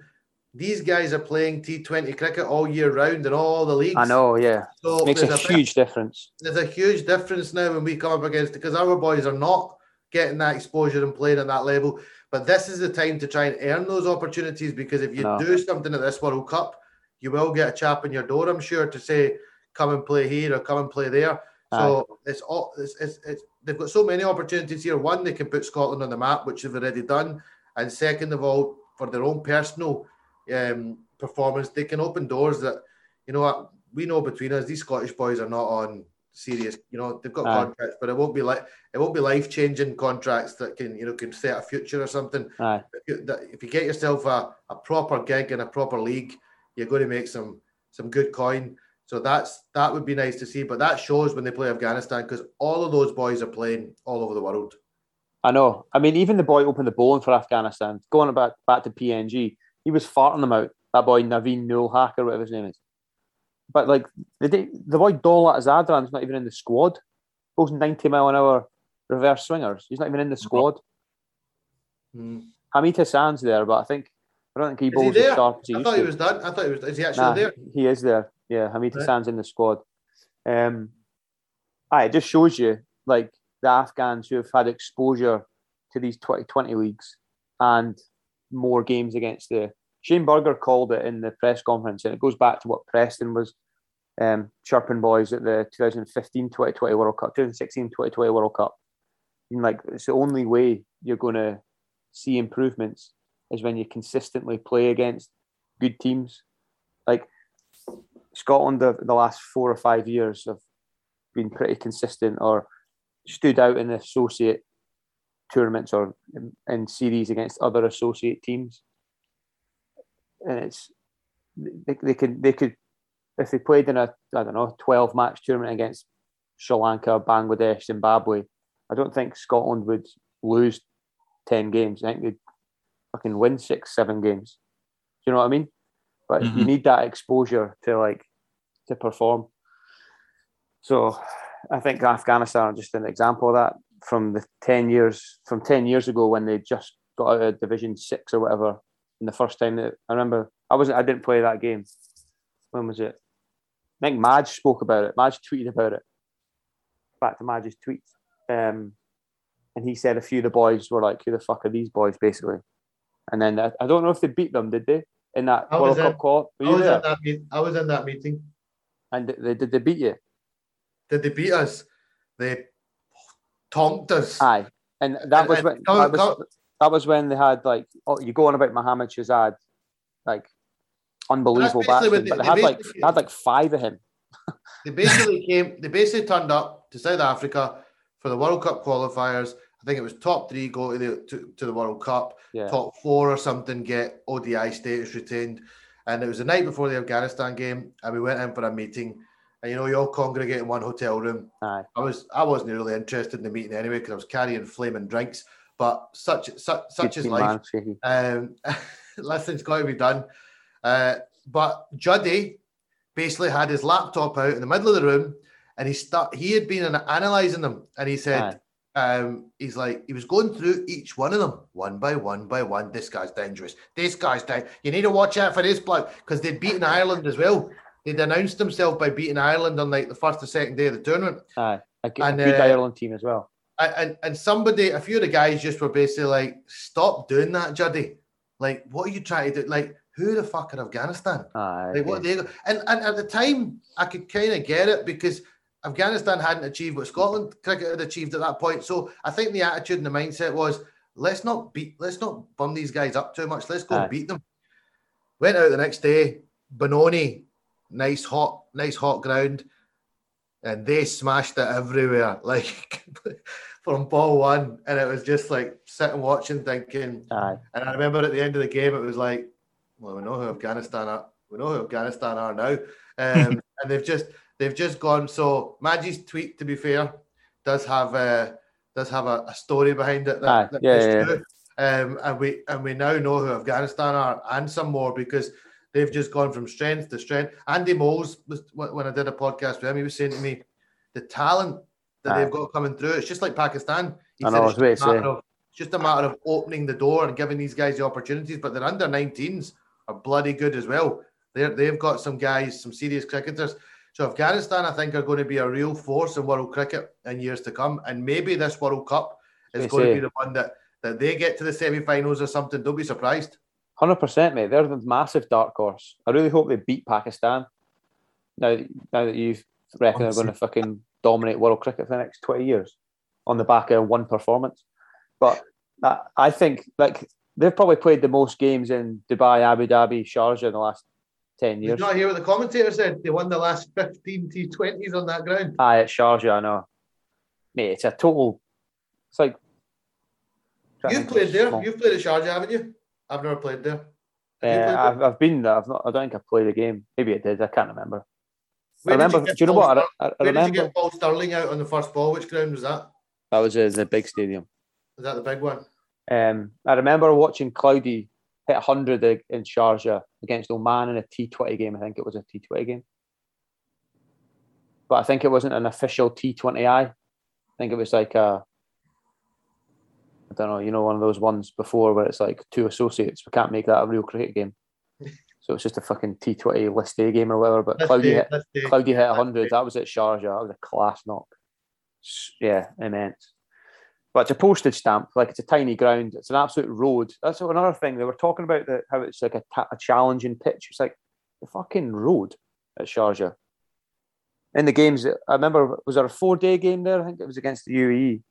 These guys are playing T20 cricket all year round in all the leagues. I know, yeah. So Makes there's a big- huge difference. there's a huge difference now when we come up against because our boys are not getting that exposure and playing at that level. But this is the time to try and earn those opportunities because if you No. do something at this World Cup, you will get a chap in your door, I'm sure, to say, come and play here or come and play there. So it's all it's, it's, it's they've got so many opportunities here. One, they can put Scotland on the map, which they've already done, and second of all, for their own personal um, performance, they can open doors that you know what we know between us. These Scottish boys are not on serious. You know they've got contracts, but it won't be like it won't be life changing contracts that can you know can set a future or something. If you, that, if you get yourself a, a proper gig in a proper league, you're going to make some some good coin. So that's that would be nice to see. But that shows when they play Afghanistan because all of those boys are playing all over the world. I know. I mean, even the boy opened the bowling for Afghanistan, going back back to PNG, he was farting them out. That boy Naveen Nul Hacker, whatever his name is. But like the day, the boy Dawlat Zadran's not even in the squad. Those ninety mile an hour reverse swingers. He's not even in the squad. Hmm. Hamid Hassan's there, but I think I don't think he Is he bowls as there? sharp as he I used thought to. he was done. I thought he was. Is he actually Nah, there? he is there. Yeah, Hamid Right. Hassan's in the squad. Um, aye, it just shows you like the Afghans who have had exposure to these 2020 leagues and more games against the. Shane Burger called it in the press conference, and it goes back to what Preston was um, chirping boys at the 2015 2020 World Cup, 2016 2020 World Cup. And like, it's the only way you're going to see improvements is when you consistently play against good teams. Like, Scotland, the, the last four or five years have been pretty consistent or stood out in the associate tournaments or in, series against other associate teams. And it's they, they could they could if they played in a I don't know twelve match tournament against Sri Lanka, Bangladesh, Zimbabwe, I don't think Scotland would lose ten games. I think they'd fucking win six, seven games. Do you know what I mean? But you Mhm. need that exposure to like to perform. So I think Afghanistan are just an example of that from the ten years from ten years ago when they just got out of Division Six or whatever. And the first time that I remember, I wasn't, I didn't play that game. When was it? I think Madge spoke about it. Madge tweeted about it. Back to Madge's tweets, um, and he said a few of the boys were like, "Who the fuck are these boys?" Basically, and then I, I don't know if they beat them. Did they in that I World was Cup in- call? I was there? that. Meet, I was in that meeting. And they, did they beat you? Did they beat us? They tonked us. Aye, and that And- was when that was, that was when they had like oh you go on about Mohammed Shahzad, like unbelievable batsman, they- but they they had like they had like five of him. They basically came. They basically turned up to South Africa for the World Cup qualifiers. I think it was top three go to the to, to the World Cup. Yeah, Top four or something get ODI status retained. And it was the night before the Afghanistan game, and we went in for a meeting. And you know, you all congregate in one hotel room. aye, I was I wasn't really interested in the meeting anyway because I was carrying flaming drinks. But such such such Good is life. man. Um, lesson's got to be done. Uh, but Juddy basically had his laptop out in the middle of the room, and he start he had been analysing them, and he said, um, he's like he was going through each one of them one by one by one. This guy's dangerous. This guy's down. You need to watch out for this bloke because they'd beaten Ireland as well. They'd announced themselves by beating Ireland on like the first or second day of the tournament. aye, a, good- a and, good uh, Ireland team as well. And, and somebody, a few of the guys just were basically like, "Stop doing that, Juddy. Like, what are you trying to do? Like, who the fuck are Afghanistan? Aye, Like, what they go?" And and at the time, I could kind of get it because Afghanistan hadn't achieved what Scotland cricket had achieved at that point. So I think the attitude and the mindset was, let's not beat, let's not bum these guys up too much. Let's go Aye. and beat them. Went out the next day, Benoni, nice hot, nice hot ground, and they smashed it everywhere, like from ball one. And it was just like sitting watching, thinking. aye, And I remember at the end of the game, it was like, well, we know who Afghanistan are. We know who Afghanistan are now, um, and they've just they've just gone. So Maggie's tweet, to be fair, does have a does have a, a story behind it. That, Aye, that yeah, is yeah, true. Um, and we and we now know who Afghanistan are and some more because they've just gone from strength to strength. Andy Moles was when I did a podcast with him, he was saying to me, the talent that they've got coming through. It's just like Pakistan. He I said know, it's just, a matter of, it's just a matter of opening the door and giving these guys the opportunities. But their under 19s are bloody good as well. They're, they've got some guys, some serious cricketers. So Afghanistan, I think, are going to be a real force in world cricket in years to come. And maybe this World Cup is going to be the one that, that they get to the semi-finals or something. Don't be surprised. Hundred percent, mate. They're the massive dark horse. I really hope they beat Pakistan. Now, now that you reckon they're going to fucking dominate world cricket for the next twenty years on the back of one performance, but I, I think like they've probably played the most games in Dubai, Abu Dhabi, Sharjah in the last ten Did years. you not hear what the commentator said? They won the last 15 T20s on that ground. Aye, at Sharjah, I know. Mate, it's a total. It's like. You've played there. You've played at Sharjah, haven't you? I've never played there. Uh. I've, I've been there. I've not. I don't think I've played a game. Maybe I did. I can't remember. Where I remember. do you know Paul what? I, I, I Where did you remember get Paul Stirling out on the first ball? Which ground was that? that was in the big stadium. Was that the big one? Um, I remember watching Cloudy hit 100 in Sharjah against Oman in a T20 game. I think it was a T20 game. But I think it wasn't an official T20I. I think it was like a, don't know, you know, one of those ones before where it's like two associates. We can't make that a real cricket game. So it's just a fucking T20 list A game or whatever. But Let's Cloudy do- hit, do- Cloudy hit 100. That was at Sharjah. That was a class knock. Yeah, immense. But it's a postage stamp. Like it's a tiny ground. It's an absolute road. That's another thing. They were talking about the, how it's like a, ta- a challenging pitch. It's like the fucking road at Sharjah. In the games, I remember was there a four day game there? I think it was against the UAE,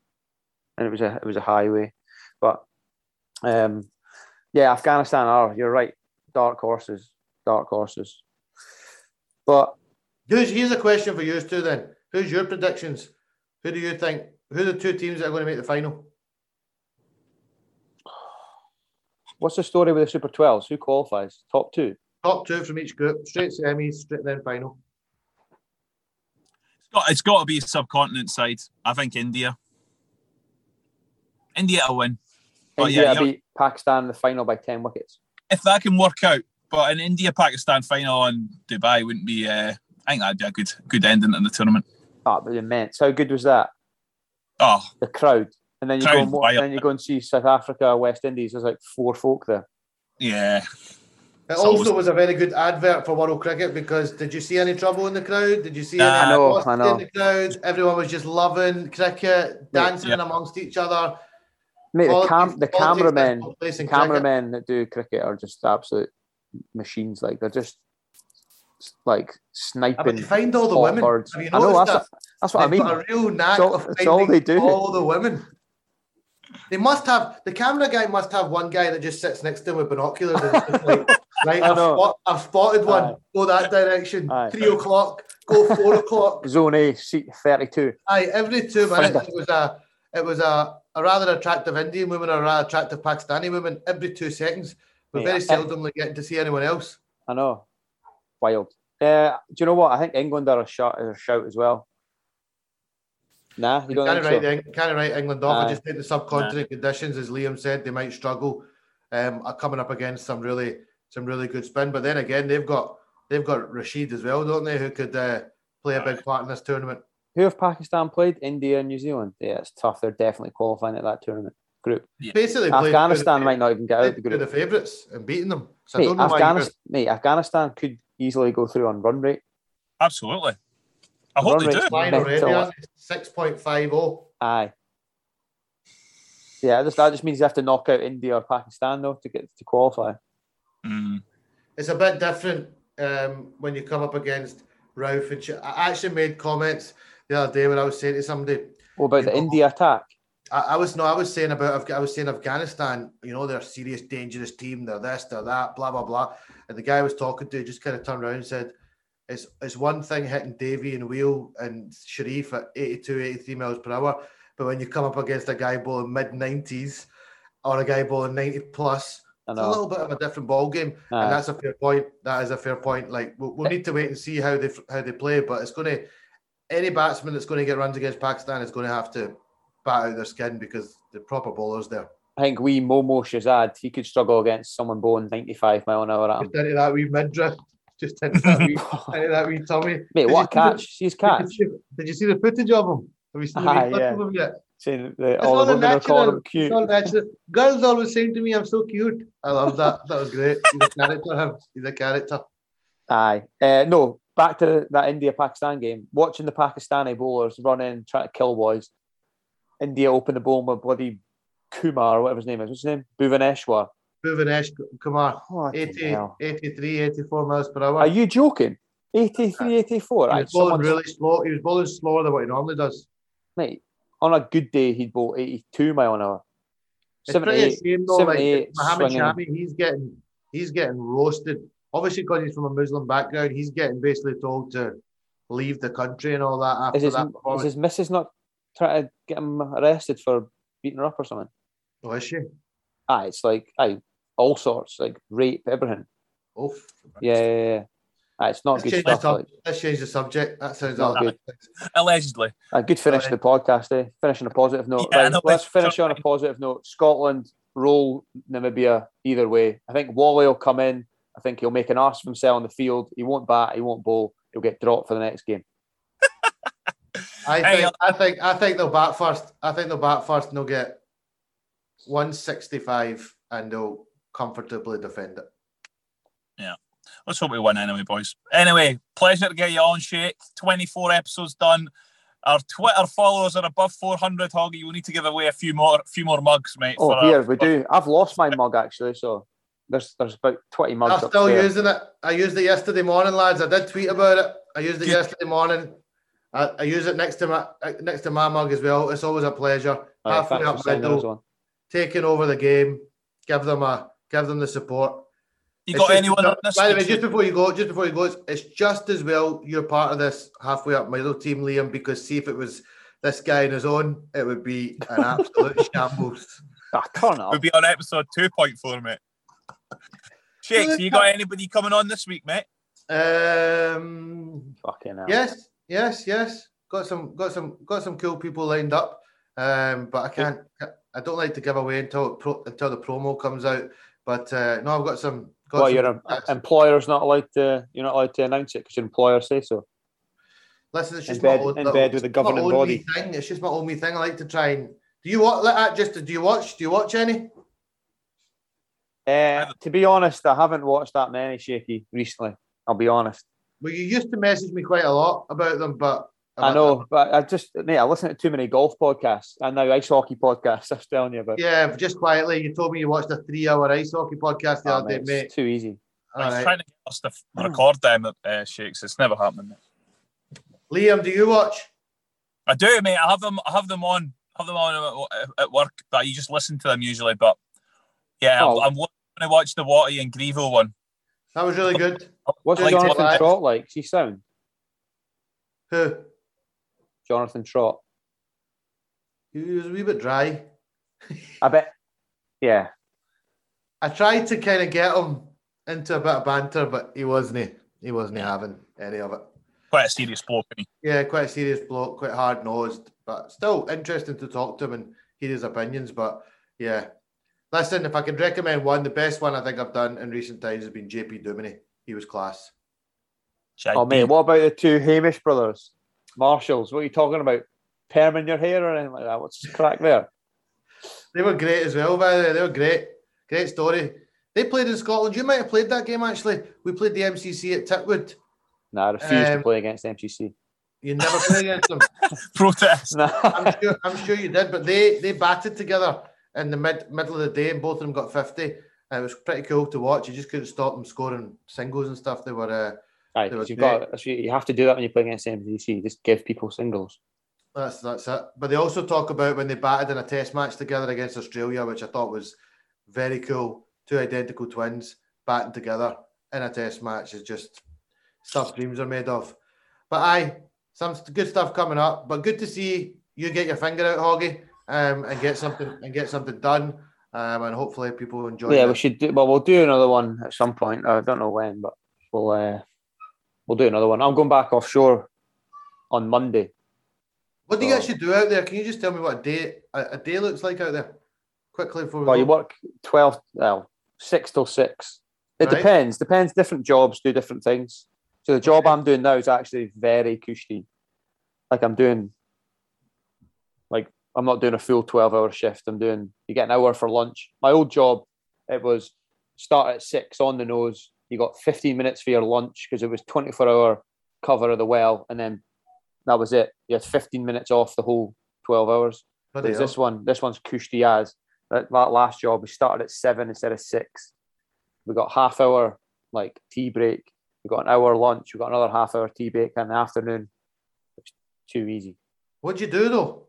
and it was a it was a highway. But um, yeah, Afghanistan are. You're right. Dark horses. Dark horses. But Who's, here's a question for you two then. Who's your predictions? Who do you think? Who are the two teams that are going to make the final? What's the story with the Super 12s? Who qualifies? Top two? Top two from each group, straight semis, straight then final. It's got, it's got to be a subcontinent side. I think India. India will win. But India yeah, you're- beat Pakistan in the final by 10 wickets. if that can work out. But an India Pakistan final in Dubai wouldn't be. Uh, I think that'd be a good good ending in the tournament. That was immense. How good was that? Oh, The crowd. And then you, go Crowd and, then you go and see South Africa, West Indies. There's like four folk there. yeah. It So also was- was a very good advert for World Cricket because did you see any trouble in the crowd? Did you see Nah. any I know, I know. in the crowd? Everyone was just loving cricket, dancing Yeah. amongst each other. Mate, the, cam- the cameramen, no place in cricket. cameramen that do cricket are just absolute machines. Like they're just like sniping. find all the women. birds. Have you I know noticed that's, that? that's what I They've mean. got a real knack It's all- of it's all they do. all the women. They must have the camera guy must have one guy that just sits next to him with binoculars and like, right, I I've, spot, I've spotted one. Aye. Go that direction. Aye. Three o'clock. Go four o'clock. Zone A, seat 32. Aye, every two minutes it was a it was a, a rather attractive Indian woman or a rather attractive Pakistani woman every two seconds. We're Yeah, very seldomly getting to see anyone else. I know. Wild. Uh, do you know what? I think England are a shot, are a shout as well. Nah, you don't can't think write, so? Can't write England off. I just think the subcontinent conditions, as Liam said, they might struggle. Um, are coming up against some really some really good spin. But then again, they've got they've got Rashid as well, don't they? Who could uh, play a big part in this tournament. Who have Pakistan played? India and New Zealand. Yeah, it's tough. They're definitely qualifying at that tournament group. Basically, Afghanistan might not even get the, out the two of the group. favourites and beating them. So I Mate, don't know why Afghanistan, mate, Afghanistan could easily go through on run rate. Absolutely. I The hope they rate's do. you're flying already. mental. aren't they? Six point five oh. Aye. Yeah, this, that just means you have to knock out India or Pakistan though to get to qualify. Mm. It's a bit different um, when you come up against Rauf and Ch- I actually made comments the other day when I was saying to somebody, What about the know- India attack? I, I was no, I was saying about I was saying Afghanistan. You know, they're a serious, dangerous team. They're this, they're that, blah blah blah. And the guy I was talking to just kind of turned around and said, "It's it's one thing hitting Davey and Wheal and Sharif at 82, 83 miles per hour, but when you come up against a guy bowling mid nineties or a guy bowling ninety plus, it's a little bit of a different ball game." Aye. and that's a fair point. That is a fair point. Like we'll, we'll need to wait and see how they how they play, but it's going to any batsman that's going to get runs against Pakistan is going to have to bat out their skin because the proper bowlers there. I think we Momo Shahzad, he could struggle against someone bowling 95 mile an hour at him. Just into that wee midriff, just into that wee, into that wee tummy. Mate, Did what a you see the- catch. See his Did you catch. Did you see the footage of him? Have you seen the Ah, yeah. of him yet? Saying that all the women are calling him cute. All natural. Girls always saying to me, "I'm so cute." I love that. That was great. He's a character. Him. He's a character. Aye. Uh, no, back to that India Pakistan game. Watching the Pakistani bowlers run in, trying to kill boys. India open the ball with bloody Kumar, or whatever his name is. What's his name? Bhuvaneshwar. Bhuvanesh Kumar, oh, Fucking 80, 83, 84 miles per hour. Are you joking? 83, 84. he was bowling someone's- really slow. He was bowling slower than what he normally does. Mate, on a good day, he'd bowl 82 mile an hour. It's pretty a 78. shame though. Like Mohammed. Shami, he's getting he's getting roasted. Obviously, because he's from a Muslim background, he's getting basically told to leave the country and all that after Is his, that is performance. his missus not trying to get him arrested for beating her up or something? Oh, is she? Aye, it's like, aye, all sorts, like rape, everything. Oh, Yeah, yeah, yeah. Aye, it's not let's good change, the stuff. sub- Like, let's change the subject. That sounds Not all good. Allegedly. a good finish to the podcast, eh? Finish on a positive note. Yeah, right, know, let's finish on a positive note. Scotland roll Namibia either way. I think Wally will come in. I think he'll make an arse of himself on the field. He won't bat. He won't bowl. He'll get dropped for the next game. I Hey, think, I think, I think they'll bat first. I think they'll bat first, and they'll get one sixty-five, and they'll comfortably defend it. Yeah. Let's hope we win anyway, boys. Anyway, pleasure to get you on, Shake. 24 episodes done. Our Twitter followers are above 400, Hoggy. We'll need to give away a few more few more mugs, mate. Oh, for, here we do. I've lost my mug actually, so there's there's about twenty mugs. I'm still upstairs. using it. I used it yesterday morning, lads. I did tweet about it. I used it Good. yesterday morning. I, I use it next to my uh, next to my mug as well. It's always a pleasure. Aye, Halfway up for sending us middle, taking over the game. Give them a give them the support. You It's got just- anyone on this? By the way, just before you go, just before you go, it's, it's just as well you're part of this halfway up middle team, Liam. Because see if it was this guy on his own, it would be an absolute shambles. Ah, turn up. We'll be on episode 2.4, mate. Shake, so you got anybody coming on this week, mate? Um, Fucking hell. Yes, yes, yes. Got some, got some, got some cool people lined up. Um, but I can't. I don't like to give away until pro, until the promo comes out. But uh, no, I've got some. Got Well, some your em- employer's not allowed to. You're not allowed to announce it because your employer say so. Listen, it's in just bed- my own in little- bed with the governing body. Thing. It's just my own wee thing. I like to try and. Do you watch? Like, just do you watch? Do you watch any? Uh, to be honest, I haven't watched that many shaky recently. I'll be honest. Well, you used to message me quite a lot about them, but I know, but I just mate, I listen to too many golf podcasts and now ice hockey podcasts. I was telling you about. Yeah, just quietly, you told me you watched a three-hour ice hockey podcast the Oh, other day, mate, mate. it's too easy. All I was right. trying to get us to record them uh, Shakes. It's never happening. Mate. Liam, do you watch? I do, mate. I have them. I have them on. have them on at, at work, but you just listen to them usually. But yeah, Oh. I'm, I'm going to watch the Watty and Grievo one. That was really good. What's Like Jonathan to- Trott like? Is he sound? Who? Jonathan Trott. He was a wee bit dry. I bet. Yeah. I tried to kind of get him into a bit of banter, but he wasn't. He wasn't having any of it. Quite a serious bloke. Yeah, quite a serious bloke, quite hard nosed, but still interesting to talk to him and hear his opinions. But yeah, listen, if I could recommend one, the best one I think I've done in recent times has been JP Duminy. He was class. Shite Oh mate, what about the two Hamish brothers? Marshalls. What are you talking about? Perm in your hair or anything like that? What's the crack there? They were great as well, by the way. They were great. Great story. They played in Scotland. You might have played that game actually. We played the MCC at Titwood. Nah, I refuse to Um, play against MCC. You never played against them. protest. Nah. I'm sure, I'm sure you did, but they they batted together in the mid middle of the day, and both of them got fifty. And it was pretty cool to watch. You just couldn't stop them scoring singles and stuff. They were uh, Right, They were 'cause you've got you have to do that when you play against MCC. Just give people singles. that's that's it. But they also talk about when they batted in a Test match together against Australia, which I thought was very cool. Two identical twins batting together in a Test match is just stuff dreams are made of. But aye, some good stuff coming up. But good to see you get your finger out, Hoggy, um, and get something and get something done. Um, and hopefully people enjoy. yeah, it. we should do. Well, we'll do another one at some point. I don't know when, but we'll uh, we'll do another one. I'm going back offshore on Monday. What do you actually do out there? Can you just tell me what a day a, a day looks like out there? Quickly before we Well, go. you work twelve, well, six till six. It Right. depends. Depends. Different jobs do different things. So the job Okay. I'm doing now is actually very cushy. Like I'm doing Like I'm not doing a full 12 hour shift. I'm doing you get an hour for lunch. My old job, it was start at six on the nose. You got 15 minutes for your lunch because it was 24 hour cover of the well, and then that was it. You had 15 minutes off the whole 12 hours. Hell. this one, this one's cushy as that, that last job. We started at seven instead of six. We got half hour like tea break. We got an hour lunch. We got another half hour tea break in the afternoon. It's too easy. What'd you do though?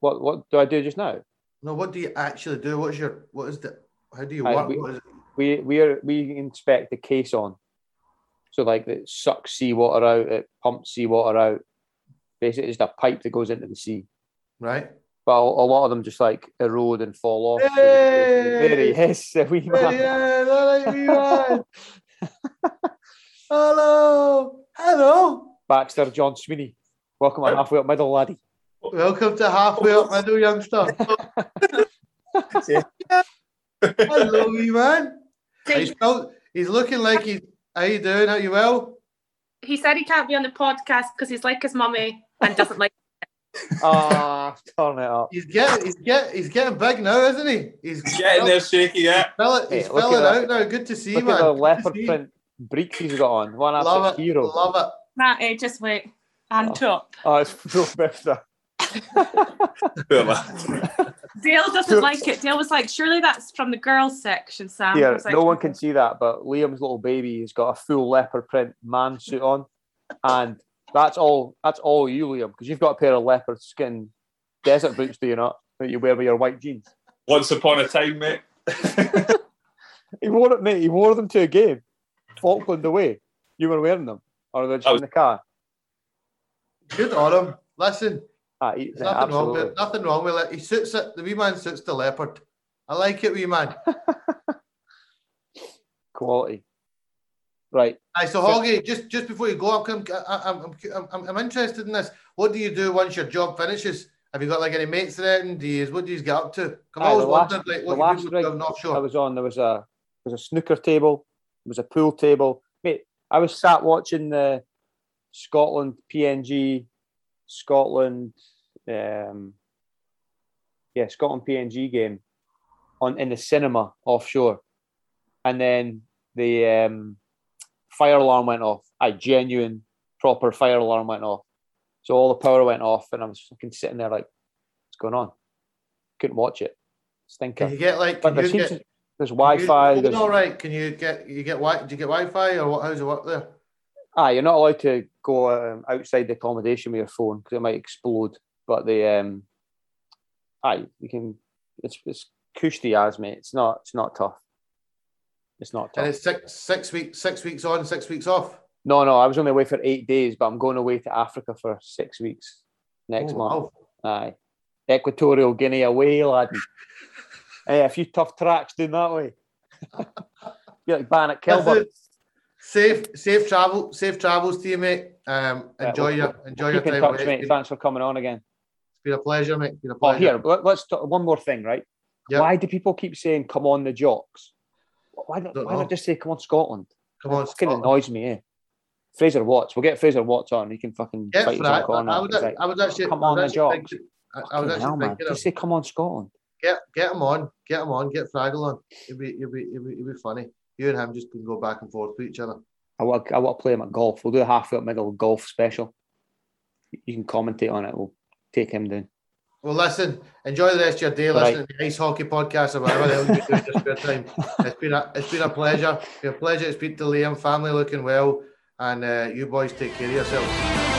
What what do I do just now? No, what do you actually do? What's your what is the how do you work? we- What is it? We we are, we inspect the case on. So like it sucks seawater out, it pumps seawater out. Basically, just a pipe that goes into the sea. Right? But a, a lot of them just like erode and fall off. Hey! There he is, a wee man. Yeah, wee man. Hello, hello. Baxter John Sweeney. Welcome to halfway up middle, laddie. Welcome to halfway up middle, youngster. hello, wee man. He's, felt, he's looking like he's. How you doing? How you well? He said he can't be on the podcast because he's like his mummy and doesn't like. Ah, turn it up. He's getting, he's get, he's getting big now, isn't he? He's Getting there, shaky, yeah. Fill, Hey, he's look at filling that. out now. Good to see, Look man. at the Good to leopard see. print breeks he's got on. One Love it. hero. Love it. Matty, eh, just wait. And Oh. top. Oh, it's Phil Bifter. Poor lad. Dale doesn't like it. Dale was like, surely that's from the girls section, Sam. I Here, was like, no one can see that, but Liam's little baby has got a full leopard print man suit on, and that's all. That's all you, Liam, because you've got a pair of leopard skin desert boots, do you not? That you wear with your white jeans. Once upon a time, mate. He wore it, mate. He wore them to a game, Falkland away. You were wearing them, or were they just I in the car? Good on him. Listen, Ah, he- there's nothing wrong with it. Nothing wrong with it. He suits it. The wee man suits the leopard. I like it, wee man. Quality. Right. Aye, so Hoggy, just just before you go, I'm, I'm, I'm, I'm, I'm, interested in this. What do you do once your job finishes? Have you got like any mates there? And do you, what do you get up to? I've Aye, always the last- wondered like the what last you do rig when you're I was on, there was a there was a snooker table, there was a pool table. Mate, I was sat watching the Scotland PNG, Scotland, um, yeah, Scotland PNG game on in the cinema offshore, and then the um, fire alarm went off. A genuine, proper fire alarm went off. So all the power went off, and I was fucking sitting there like, "What's going on?" Couldn't watch it. Stinker. Can you get like? But Can there seems get? there's Wi-Fi. You, There's, all right. Can you get? You get Wi? Do you get Wi-Fi or what? How's it work there? Ah, you're not allowed to go um, outside the accommodation with your phone because it might explode. But the um, aye, you can. It's it's cushy as mate. It's not. It's not tough. It's not tough. And it's six six weeks six weeks on, six weeks off. No, no. I was only away for eight days, but I'm going away to Africa for six weeks next Oh, month. wow. Aye, Equatorial Guinea away, laddie. hey, a few tough tracks doing that way. Be like Bannock Kilburn. Safe safe travel safe travels to you, mate. Um, Yeah, enjoy we'll- your enjoy your Keep in touch, mate. Thanks for coming on again. It's been a pleasure, mate. It's been a pleasure. Oh, here, let, us talk one more thing, right? Yeah. Why do people keep saying "come on the jocks"? Why not? Don't Why know. not just say "come on Scotland"? Come on, It fucking Scotland. annoys me. Eh? Fraser Watts, we'll get Fraser Watts on. He can fucking Get fight corner. I, would, like, I would actually. come I on the jocks. I, I was actually hell, man. of Just say "come on Scotland." get get him on, get him on, get Fraggle on. It'd be it'd be it'd be, it'd be funny. You and him just can go back and forth with each other. I want, I want to play him at golf. We'll do a half foot middle golf special. You can commentate on it. We'll take him down. Well, listen, enjoy the rest of your day Right. listening to the ice hockey podcast or whatever the hell you do in your spare time. It's been a it's been a pleasure. It's been a pleasure to speak to Liam. Family looking well, and uh, you boys take care of yourselves.